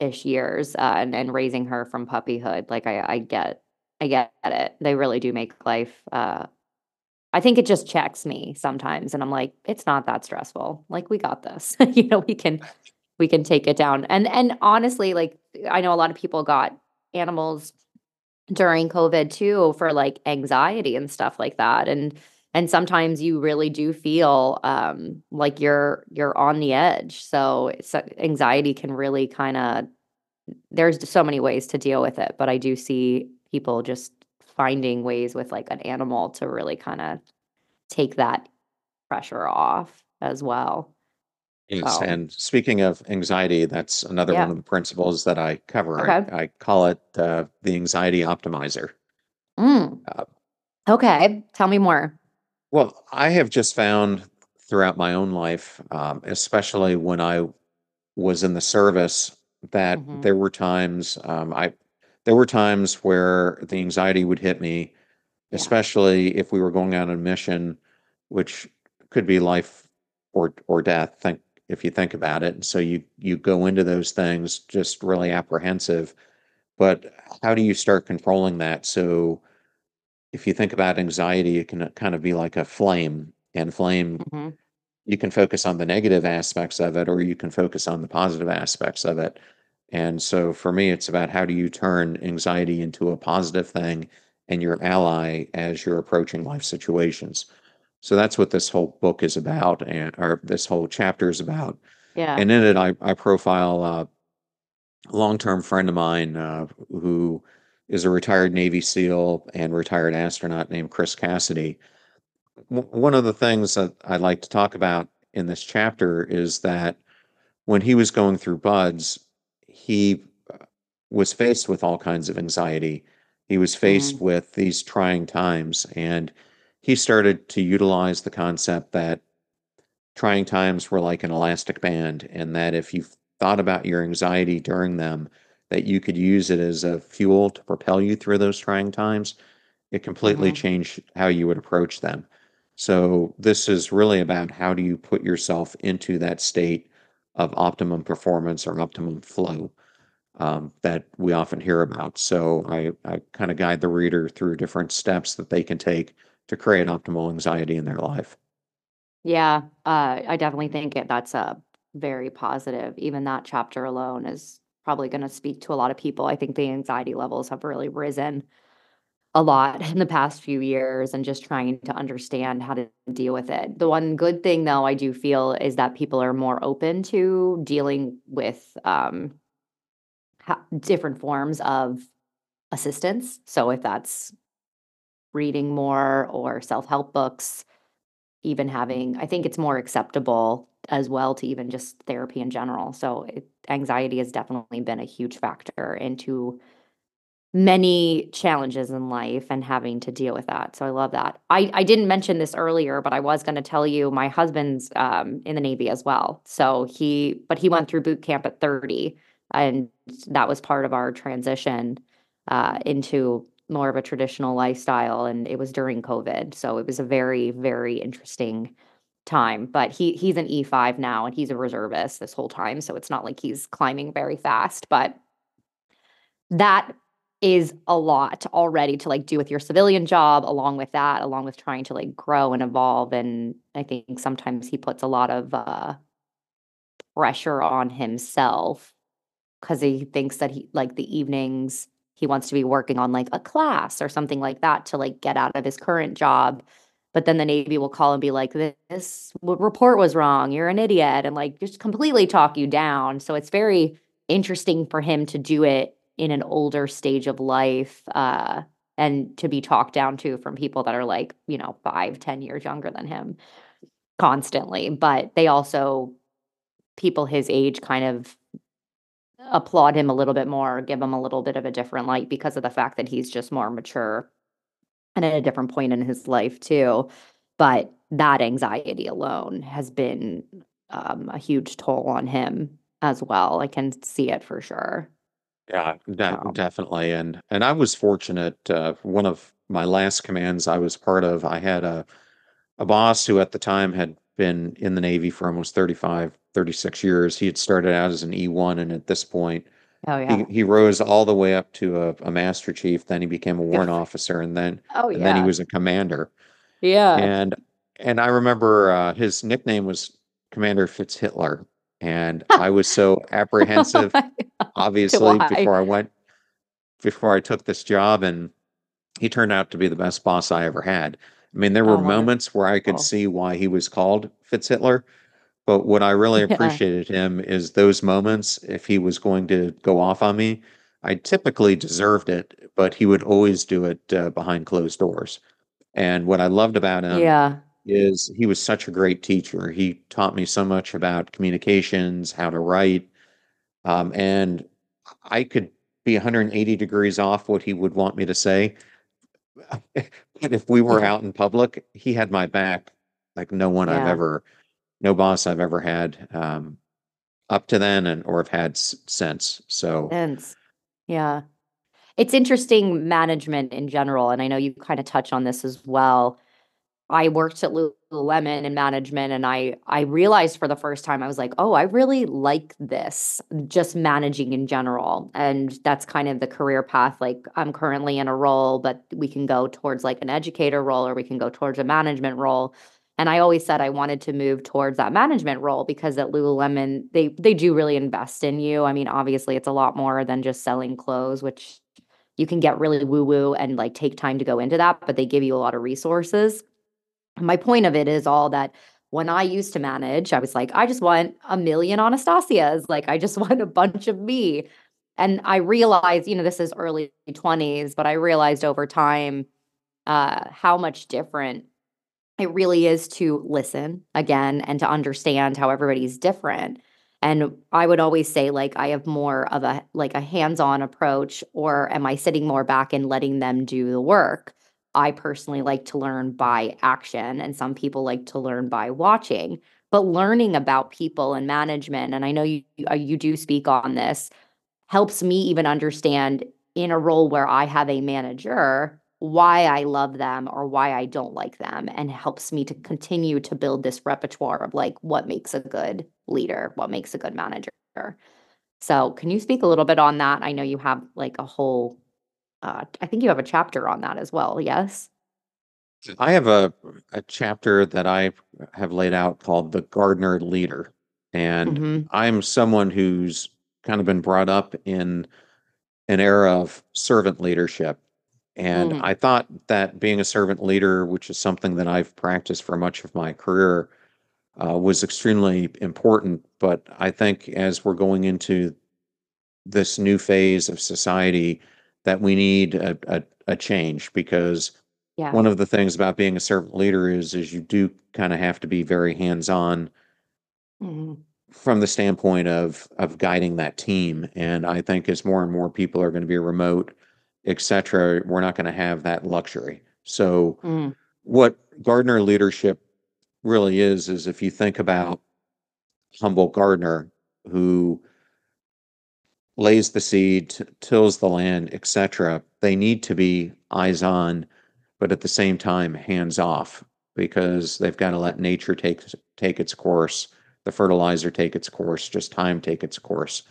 ish years uh, and, and raising her from puppyhood. Like I, I get, I get it. They really do make life. Uh, I think it just checks me sometimes, and I'm like, it's not that stressful. Like we got this. [laughs] you know, we can, we can take it down. And and honestly, like I know a lot of people got animals during COVID too for like anxiety and stuff like that. And and sometimes you really do feel um, like you're you're on the edge. So, so anxiety can really kind of there's so many ways to deal with it, but I do see people just finding ways with like an animal to really kind of take that pressure off as well. Yes, So, and speaking of anxiety, that's another one of the principles that I cover. Okay. I, I call it uh, the anxiety optimizer. Mm, Uh, okay. Tell me more. Well, I have just found throughout my own life, um, especially when I was in the service, that hmm there were times um, I there were times where the anxiety would hit me, Yeah. especially if we were going on a mission, which could be life or or death. Think if you think about it. So you you go into those things just really apprehensive. But how do you start controlling that? So if you think about anxiety, it can uh, kind of be like a flame, and flame hmm you can focus on the negative aspects of it or you can focus on the positive aspects of it. And so for me, it's about how do you turn anxiety into a positive thing and your ally as you're approaching life situations. So that's what this whole book is about, and or this whole chapter is about. Yeah. And in it, I, I profile a long-term friend of mine uh, who is a retired Navy SEAL and retired astronaut named Chris Cassidy w- one of the things that I'd like to talk about in this chapter is that when he was going through BUD/S, he uh, was faced with all kinds of anxiety. He was faced Mm, with these trying times, and he started to utilize the concept that trying times were like an elastic band, and that if you thought about your anxiety during them, that you could use it as a fuel to propel you through those trying times it completely hmm changed how you would approach them. So this is really about how do you put yourself into that state of optimum performance or optimum flow um, that we often hear about. So I, I kind of guide the reader through different steps that they can take to create optimal anxiety in their life. Yeah. Uh, I definitely think it, that's a very positive. Even that chapter alone is probably going to speak to a lot of people. I think the anxiety levels have really risen a lot in the past few years and just trying to understand how to deal with it. The one good thing though I do feel is that people are more open to dealing with um ha- different forms of assistance. So if that's reading more or self-help books, even having I think it's more acceptable as well to even just therapy in general. So it, anxiety has definitely been a huge factor into many challenges in life and having to deal with that. So I love that. I, I didn't mention this earlier, but I was going to tell you my husband's um, in the Navy as well. So he, but he went through boot camp at 30, and that was part of our transition uh, into more of a traditional lifestyle. And it was during COVID. So it was a very, very interesting time. But he he's an E5 now and he's a reservist this whole time. So it's not like he's climbing very fast, but that is a lot already to like do with your civilian job along with that along with trying to like grow and evolve and i think sometimes he puts a lot of uh pressure on himself because he thinks that he like the evenings he wants to be working on like a class or something like that to like get out of his current job but then the navy will call and be like this report was wrong. You're an idiot and like just completely talk you down. So it's very interesting for him to do it in an older stage of life uh and to be talked down to from people that are like you know five ten years younger than him constantly. But they also people his age kind of applaud him a little bit more give him a little bit of a different light because of the fact that he's just more mature and at a different point in his life too but that anxiety alone has been um, a huge toll on him as well i can see it for sure Yeah, de- so definitely. And and I was fortunate. Uh, one of my last commands I was part of, I had a a boss who at the time had been in the Navy for almost 35, 36 years. He had started out as an E1 and at this point Oh yeah. he, he rose all the way up to a, a master chief, then he became a warrant [laughs] officer, and then Oh and then he was a commander. Yeah. And and I remember uh, his nickname was Commander Fitz Hitler, and [laughs] I was so apprehensive, [laughs] obviously, why? before I went before I took this job, and he turned out to be the best boss I ever had. I mean, there Oh, were moments where I could wonderful. see why he was called Fitzhitler, but what I really [laughs] Yeah. appreciated him is those moments. If he was going to go off on me, I typically deserved it, but he would always do it uh, behind closed doors. And what I loved about him yeah. is he was such a great teacher. He taught me so much about communications, how to write, um, and I could be 180 degrees off what he would want me to say. [laughs] But if we were out in public, he had my back like no one I've Yeah. ever, no boss I've ever had um, up to then and or have had since. So Sense. Yeah. It's interesting management in general, and I know you kind of touch on this as well. I worked at Lululemon in management, and I I realized for the first time I was like, oh, I really like this, just managing in general, and that's kind of the career path. Like I'm currently in a role, but we can go towards like an educator role, or we can go towards a management role. And I always said I wanted to move towards that management role because at Lululemon they they do really invest in you. I mean, obviously it's a lot more than just selling clothes, which you can get really woo woo and like take time to go into that, but they give you a lot of resources. My point of it is all that when I used to manage, I was like, I just want a million Anastasias. Like, I just [laughs] want a bunch of me. And I realized, you know, this is early 20s, but I realized over time uh, how much different it really is to listen again and to understand how everybody's different. And i would always say like i have more of a like a hands-on approach or am i sitting more back and letting them do the work? I personally like to learn by action and some people like to learn by watching. But learning about people and management and i know you uh, you do speak on this helps me even understand in a role where i have a manager why I love them or why I don't like them and helps me to continue to build this repertoire of like what makes a good leader, what makes a good manager. So, can you speak a little bit on that? I know you have like a whole uh I think you have a chapter on that as well, yes? I have a, a chapter that I have laid out called the Gardener Leader. And Mhm. I'm someone who's kind of been brought up in an era of servant leadership. And Mm. I thought that being a servant leader, which is something that I've practiced for much of my career, uh, was extremely important. But I think as we're going into this new phase of society, that we need a, a, a change because Yeah. one of the things about being a servant leader is is you do kind of have to be very hands-on Mhm. from the standpoint of of guiding that team. And I think as more and more people are going to be remote, et cetera, we're not going to have that luxury. So Mm. what gardener leadership really is is if you think about humble gardener who lays the seed, tills the land, et cetera, they need to be eyes on, but at the same time hands off because they've got to let nature take take its course, the fertilizer take its course, just time take its course.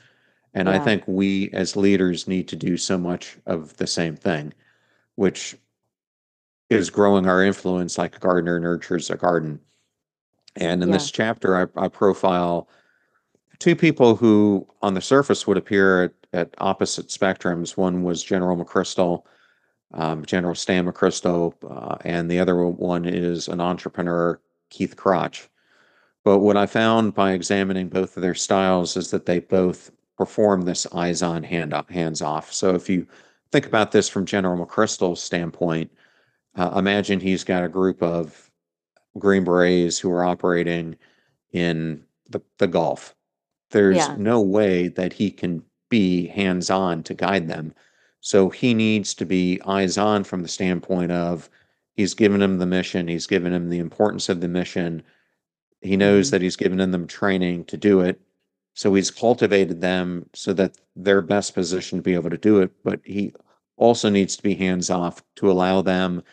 And I think we as leaders need to do so much of the same thing, which is growing our influence like a gardener nurtures a garden. And in Yeah. this chapter, I, I profile two people who, on the surface, would appear at, at opposite spectrums. One was General McChrystal, um, General Stan McChrystal, uh, and the other one is an entrepreneur, Keith Krach. But what I found by examining both of their styles is that they both perform this eyes on, hand up, hands off. So if you think about this from General McChrystal's standpoint, uh, imagine he's got a group of Green Berets who are operating in the, the Gulf. There's Yeah. no way that he can be hands on to guide them. So he needs to be eyes on from the standpoint of he's given him the mission, he's given him the importance of the mission. He knows Mhm. that he's given them training to do it. So he's cultivated them so that they're best positioned to be able to do it. But he also needs to be hands off to allow them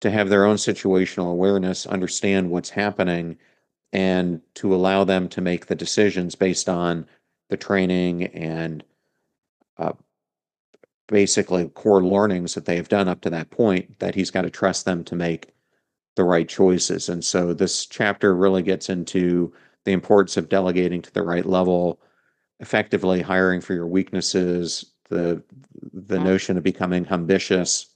to have their own situational awareness, understand what's happening, and to allow them to make the decisions based on the training and uh, basically core learnings that they have done up to that point that he's got to trust them to make the right choices. And so this chapter really gets into the importance of delegating to the right level, effectively hiring for your weaknesses, the the Yeah. notion of becoming ambitious,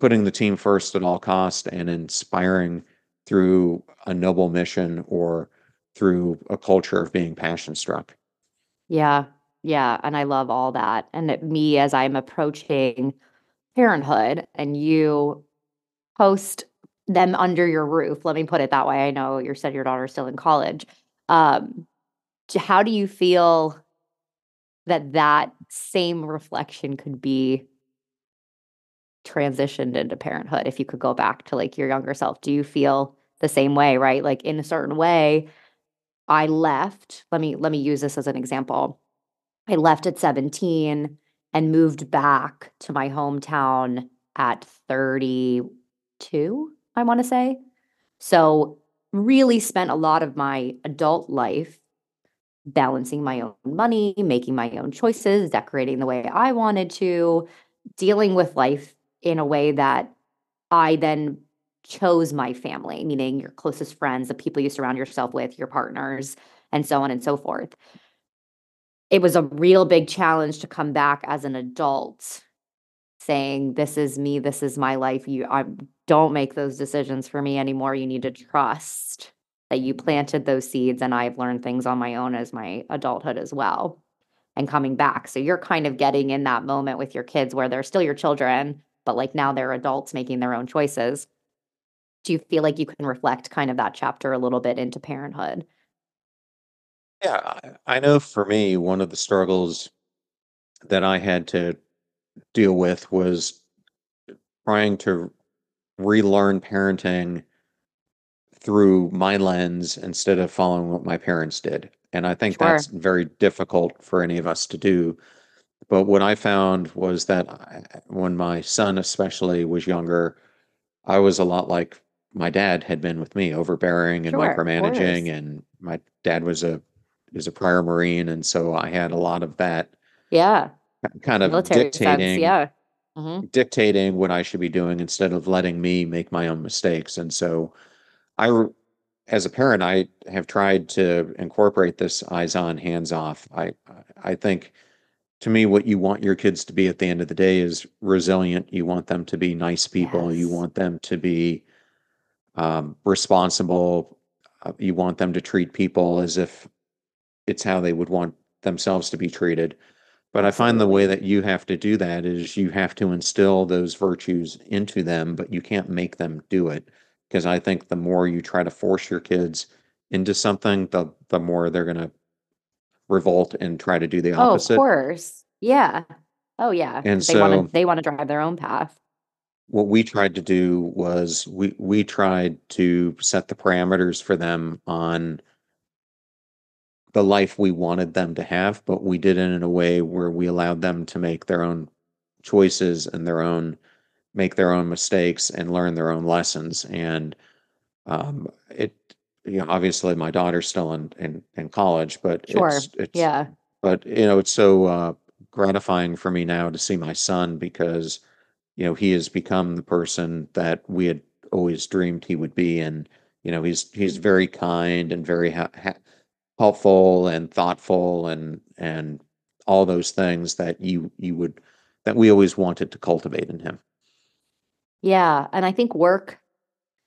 putting the team first at all cost, and inspiring through a noble mission or through a culture of being passion struck. Yeah. Yeah. And I love all that. And me, as I'm approaching parenthood and you host them under your roof, let me put it that way. I know you said your daughter's still in college. Um, how do you feel that that same reflection could be transitioned into parenthood if you could go back to like your younger self? Do you feel the same way, right? Like in a certain way, I left. Let me let me use this as an example. I left at 17 and moved back to my hometown at 32, I want to say. So, really spent a lot of my adult life balancing my own money, making my own choices, decorating the way I wanted to, dealing with life in a way that I then chose my family, meaning your closest friends, the people you surround yourself with, your partners, and so on and so forth. It was a real big challenge to come back as an adult saying, This is me, this is my life. You I don't make those decisions for me anymore. You need to trust that you mm-hmm. planted those seeds and I've learned things on my own as my adulthood as well. And coming back. So you're kind of getting in that moment with your kids where they're still your children, but like now they're adults making their own choices. Do you feel like you can reflect kind of that chapter a little bit into parenthood? Yeah, I, I know for me, one of the struggles that I had to deal with was trying to relearn parenting through my lens instead of following what my parents did. And I think Sure. that's very difficult for any of us to do. But what I found was that I, when my son, especially, was younger, I was a lot like my dad had been with me, overbearing and Sure, micromanaging. And my dad was a was a prior Marine, and so I had a lot of that Yeah. Kind of Military sense. dictating Yeah. hmm dictating what I should be doing instead of letting me make my own mistakes. And so i as a parent, I have tried to incorporate this eyes on, hands off. I, I think to me, what you want your kids to be at the end of the day is resilient. You want them to be nice people. You want them to be um, responsible. Uh, you want them to treat people as if it's how they would want themselves to be treated. But I find the way that you have to do that is you have to instill those virtues into them, but you can't make them do it. Because I think the more you try to force your kids into something, the the more they're gonna revolt and try to do the opposite. Oh, of course. Yeah. Oh, yeah. And they want so to they want to drive their own path. what we tried to do was we we tried to set the parameters for them on the life we wanted them to have, but we did it in a way where we allowed them to make their own choices and their own make their own mistakes and learn their own lessons. And um, it, you know, obviously my daughter's still in in, in college, but Sure. it's it's Yeah. but you know it's so uh, gratifying for me now to see my son because you know he has become the person that we had always dreamed he would be, and you know he's he's very kind and very ha- ha- helpful and thoughtful and and all those things that you you would that we always wanted to cultivate in him. Yeah. And I think work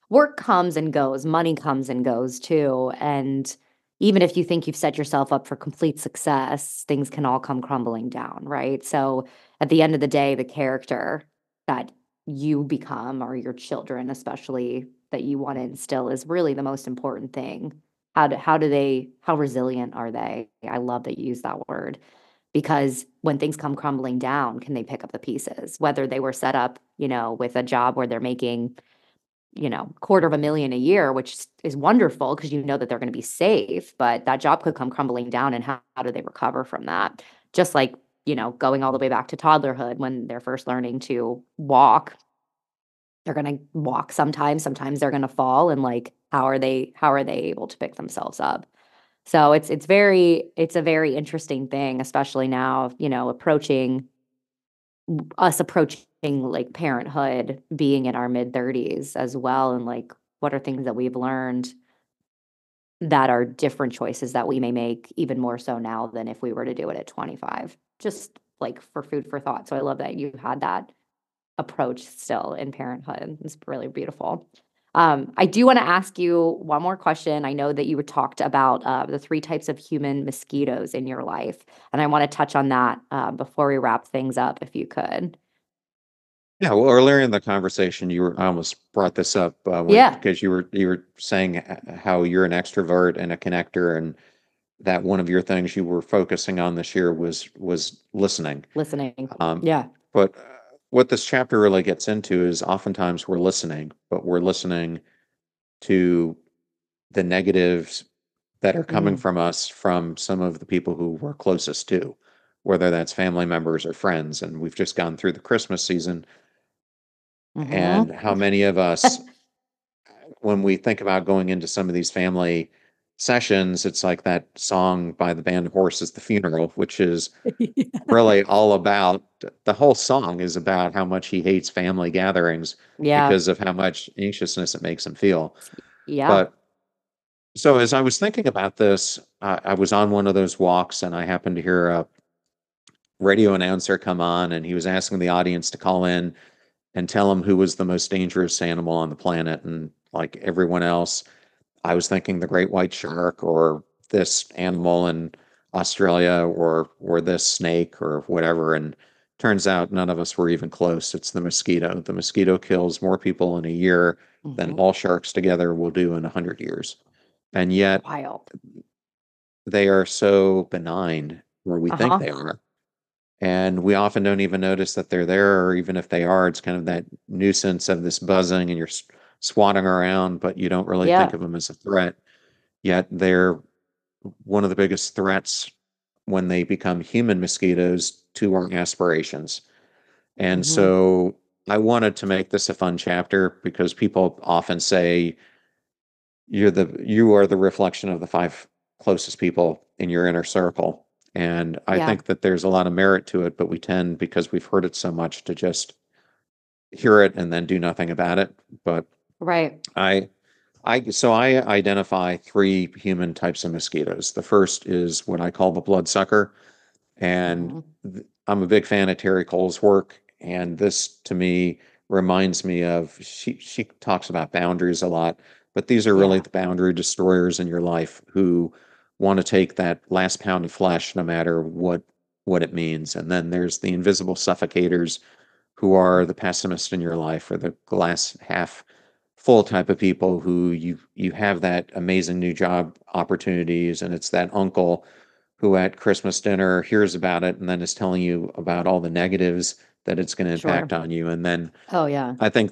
work comes and goes, money comes and goes too. And even if you think you've set yourself up for complete success, things can all come crumbling down, right? So at the end of the day, the character that you become or your children especially that you want to instill is really the most important thing. How do how do they how resilient are they? I love that you use that word because when things come crumbling down, can they pick up the pieces? Whether they were set up, you know, with a job where they're making you know, quarter of a million a year, which is- wonderful because you know that they're going to be safe, but that job could come crumbling down and how, how do they recover from that? Just like, you know, going all the way back to toddlerhood when they're first learning to walk, they're going to walk sometimes, sometimes they're going to fall and like how are they how are they able to pick themselves up? So it's it's very it's a very interesting thing, especially now, you know, approaching us approaching like parenthood, being in our mid 30s as well, and like what are things that we've learned that are different choices that we may make even more so now than if we were to do it at 25. Just like for food for thought. So I love that you had that approach still in parenthood. It's really beautiful. Um, I do want to ask you one more question. I know that you talked about uh, the three types of human mosquitoes in your life, and I want to touch on that uh, before we wrap things up, if you could. Yeah, well, earlier in the conversation, you were I almost brought this up uh, when, Yeah. because you were you were saying how you're an extrovert and a connector, and that one of your things you were focusing on this year was was listening. Listening. Um, Yeah. But uh, what this chapter really gets into is oftentimes we're listening, but we're listening to the negatives that are coming Mm. from us from some of the people who we're closest to, whether that's family members or friends. And we've just gone through the Christmas season, Mhm. and how many of us, when we think about going into some of these family sessions, it's like that song by the band Horses, The Funeral, which is [laughs] really all about the whole song is about how much he hates family gatherings Yeah. because of how much anxiousness it makes him feel. Yeah. But so as I was thinking about this, I, I was on one of those walks and I happened to hear a radio announcer come on and he was asking the audience to call in and tell him who was the most dangerous animal on the planet. And like everyone else, I was thinking the great white shark or this animal in Australia or or this snake or whatever. And turns out none of us were even close. It's the mosquito. The mosquito kills more people in a year than Mhm. all sharks together will do in a hundred years. And yet Wild. they are so benign where we Uh-huh. think they are. And we often don't even notice that they're there, or even if they are, it's kind of that nuisance of this buzzing and you're swatting around, but you don't really Yeah. think of them as a threat. Yet they're one of the biggest threats when they become human mosquitoes to our aspirations. And Mhm. so I wanted to make this a fun chapter because people often say you're the you are the reflection of the five closest people in your inner circle. And I Yeah. think that there's a lot of merit to it, but we tend because we've heard it so much to just hear it and then do nothing about it. But Right. I I so I identify three human types of mosquitoes. The first is what I call the bloodsucker. And Mhm. th- I'm a big fan of Terri Cole's work. And this to me reminds me of she she talks about boundaries a lot, but these are really Yeah. the boundary destroyers in your life who want to take that last pound of flesh no matter what what it means. And then there's the invisible suffocators who are the pessimist in your life or the glass half full type of people who you you have that amazing new job opportunities and it's that uncle who at Christmas dinner hears about it and then is telling you about all the negatives that it's going to Sure. impact on you and then Oh yeah. I think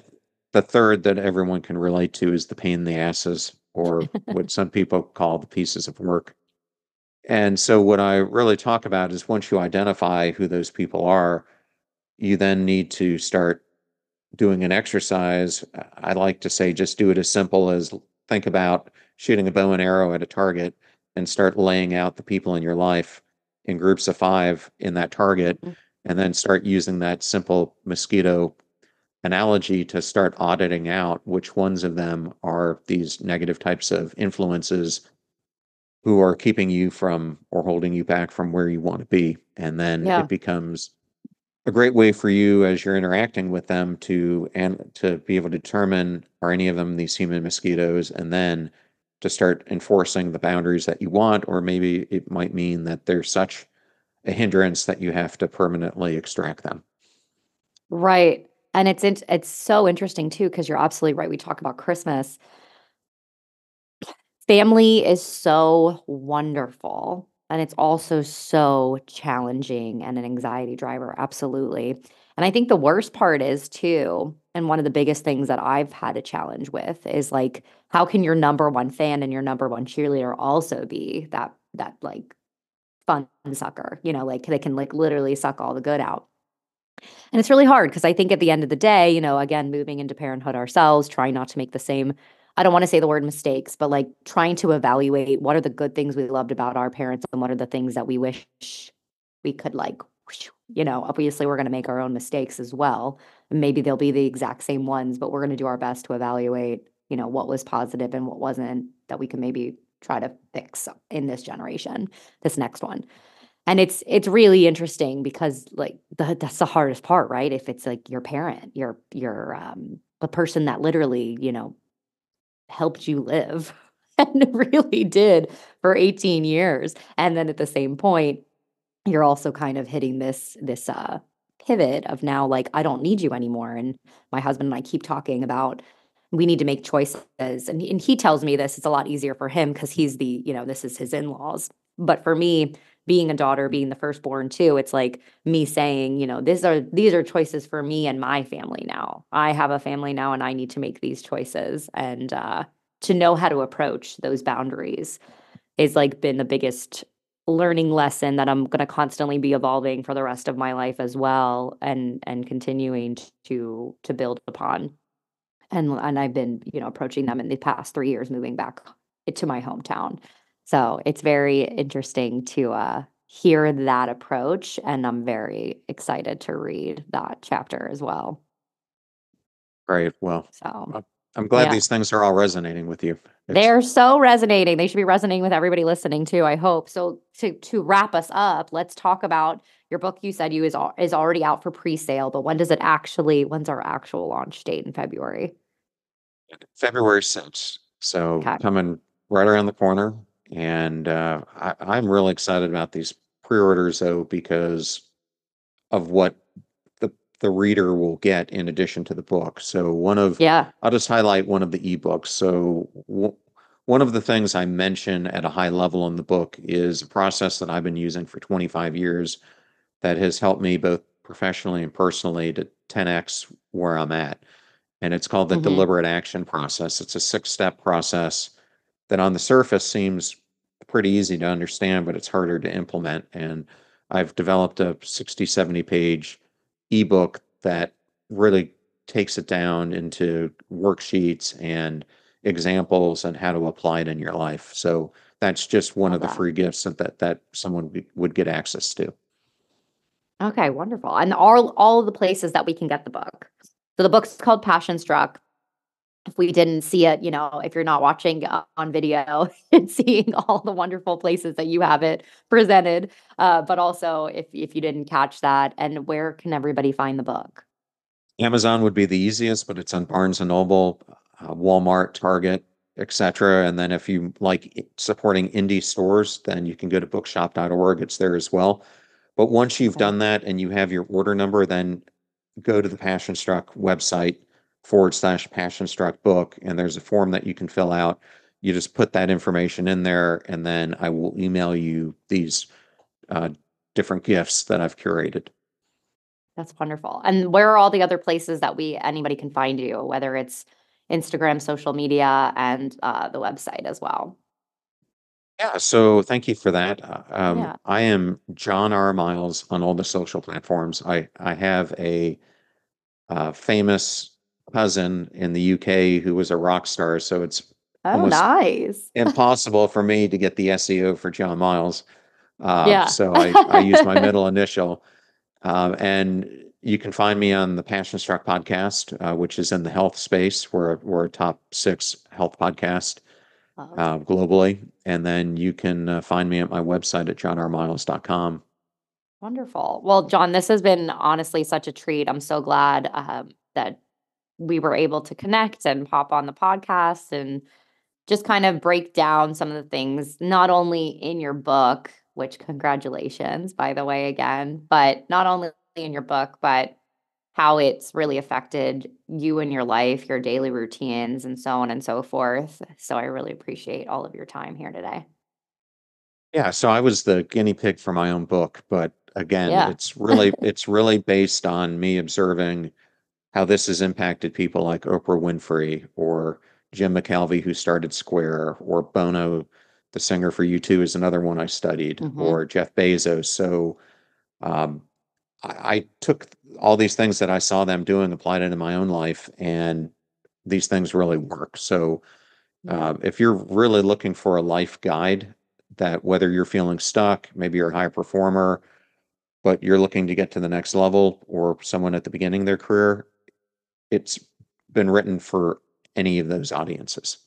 the third that everyone can relate to is the pain in the asses or [laughs] what some people call the pieces of work. And so what I really talk about is once you identify who those people are, you then need to start doing an exercise. I like to say just do it as simple as think about shooting a bow and arrow at a target and start laying out the people in your life in groups of 5 in that target Mhm. and then start using that simple mosquito analogy to start auditing out which ones of them are these negative types of influences who are keeping you from or holding you back from where you want to be. And then Yeah. it becomes a great way for you as you're interacting with them to and to be able to determine are any of them these human mosquitoes and then to start enforcing the boundaries that you want or maybe it might mean that they're such a hindrance that you have to permanently extract them. Right. And it's int it's so interesting too, because you're absolutely right. We talk about Christmas. Family is so wonderful, and it's also so challenging and an anxiety driver, absolutely. And I think the worst part is too, and one of the biggest things that I've had a challenge with is like, how can your number one fan and your number one cheerleader also be that that like fun sucker? You know, like they can like literally suck all the good out. And it's really hard because I think at the end of the day, you know, again, moving into parenthood ourselves, trying not to make the same I don't want to say the word mistakes, but like trying to evaluate what are the good things we loved about our parents and what are the things that we wish we could like, you know, obviously we're going to make our own mistakes as well. Maybe they'll be the exact same ones, but we're going to do our best to evaluate, you know, what was positive and what wasn't that we can maybe try to fix in this generation, this next one. And it's it's really interesting because like the, that's the hardest part, right? If it's like your parent, your your um the person that literally, you know, helped you live [laughs] and [laughs] really did for 18 years. And then at the same point, you're also kind of hitting this this uh pivot of now like I don't need you anymore. And my husband and I keep talking about we need to make choices. And, and he tells me this, it's a lot easier for him because he's the, you know, this is his in-laws. But for me, being a daughter, being the firstborn too, it's like me saying, you know, these are these are choices for me and my family now. I have a family now and I need to make these choices. And uh to know how to approach those boundaries is like been the biggest learning lesson that I'm going to constantly be evolving for the rest of my life as well and and continuing to to build upon and and I've been you know approaching them in the past 3 years moving back to my hometown so it's very interesting to uh hear that approach and I'm very excited to read that chapter as well Great. Well, so I'm glad Yeah. these things are all resonating with you. It's- They're so resonating. They should be resonating with everybody listening too, I hope. So to to wrap us up, let's talk about your book you said you is al- is already out for pre-sale, but when does it actually when's our actual launch date in February? February 6th. So Okay. coming right around the corner. And uh, I, I'm really excited about these pre-orders though, because of what the the reader will get in addition to the book. So one of Yeah. I'll just highlight one of the ebooks. So w- one of the things I mention at a high level in the book is a process that I've been using for 25 years that has helped me both professionally and personally to 10x where I'm at. And it's called the Mhm. deliberate action process. It's a six step process that on the surface seems pretty easy to understand, but it's harder to implement. And I've developed a 60, 70 page ebook that really takes it down into worksheets and examples and how to apply it in your life. So that's just one Love of the free gifts that that, that someone would get access to. Okay, wonderful. And all all of the places that we can get the book. So the book's called Passion Struck. If we didn't see it, you know, if you're not watching on video [laughs] and seeing all the wonderful places that you have it presented, uh, but also if if you didn't catch that, and where can everybody find the book? Amazon would be the easiest, but it's on Barnes and Noble, uh, Walmart, Target, etc. And then if you like supporting indie stores, then you can go to bookshop.org. It's there as well. But once you've Okay. done that and you have your order number, then go to the Passion Struck website forward slash Passion Struck book, and there's a form that you can fill out. You just put that information in there, and then I will email you these uh, different gifts that I've curated. That's wonderful. And where are all the other places that we anybody can find you, whether it's Instagram, social media, and uh, the website as well? Yeah, so thank you for that. Uh, Um, Yeah. I am John R. Miles on all the social platforms. I I have a uh, famous cousin in the UK who was a rock star, so it's Oh, nice. [laughs] impossible for me to get the SEO for John Miles. Uh, Yeah. So I, [laughs] I use my middle initial. Um, and you can find me on the Passion Struck podcast, uh, which is in the health space. We're, we're a top six health podcast uh, globally. And then you can uh, find me at my website at johnrmiles.com. Wonderful. Well, John, this has been honestly such a treat. I'm so glad um, that we were able to connect and pop on the podcast and just kind of break down some of the things, not only in your book, which congratulations, by the way, again, but not only in your book, but how it's really affected you and your life, your daily routines, and so on and so forth. So I really appreciate all of your time here today. Yeah, so I was the guinea pig for my own book, but again, Yeah. it's really it's really based on me observing how this has impacted people like Oprah Winfrey or Jim McKelvey, who started Square, or Bono, the singer for U2, is another one I studied, Mhm. or Jeff Bezos. So um, I, I took all these things that I saw them doing, applied it in my own life, and these things really work. So Uh, if you're really looking for a life guide, that whether you're feeling stuck, maybe you're a high performer, but you're looking to get to the next level, or someone at the beginning of their career, it's been written for any of those audiences.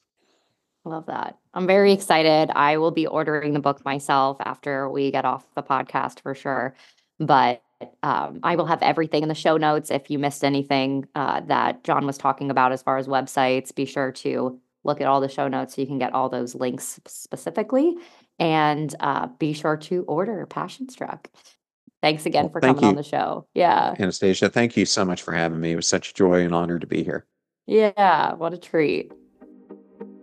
Love that. I'm very excited. I will be ordering the book myself after we get off the podcast for sure. But um, I will have everything in the show notes. If you missed anything uh, that John was talking about as far as websites, be sure to look at all the show notes so you can get all those links specifically. And uh, be sure to order Passion Struck. Thanks again Well, for thank coming on the show. Yeah. Anastasia, thank you so much for having me. It was such a joy and honor to be here. Yeah. What a treat.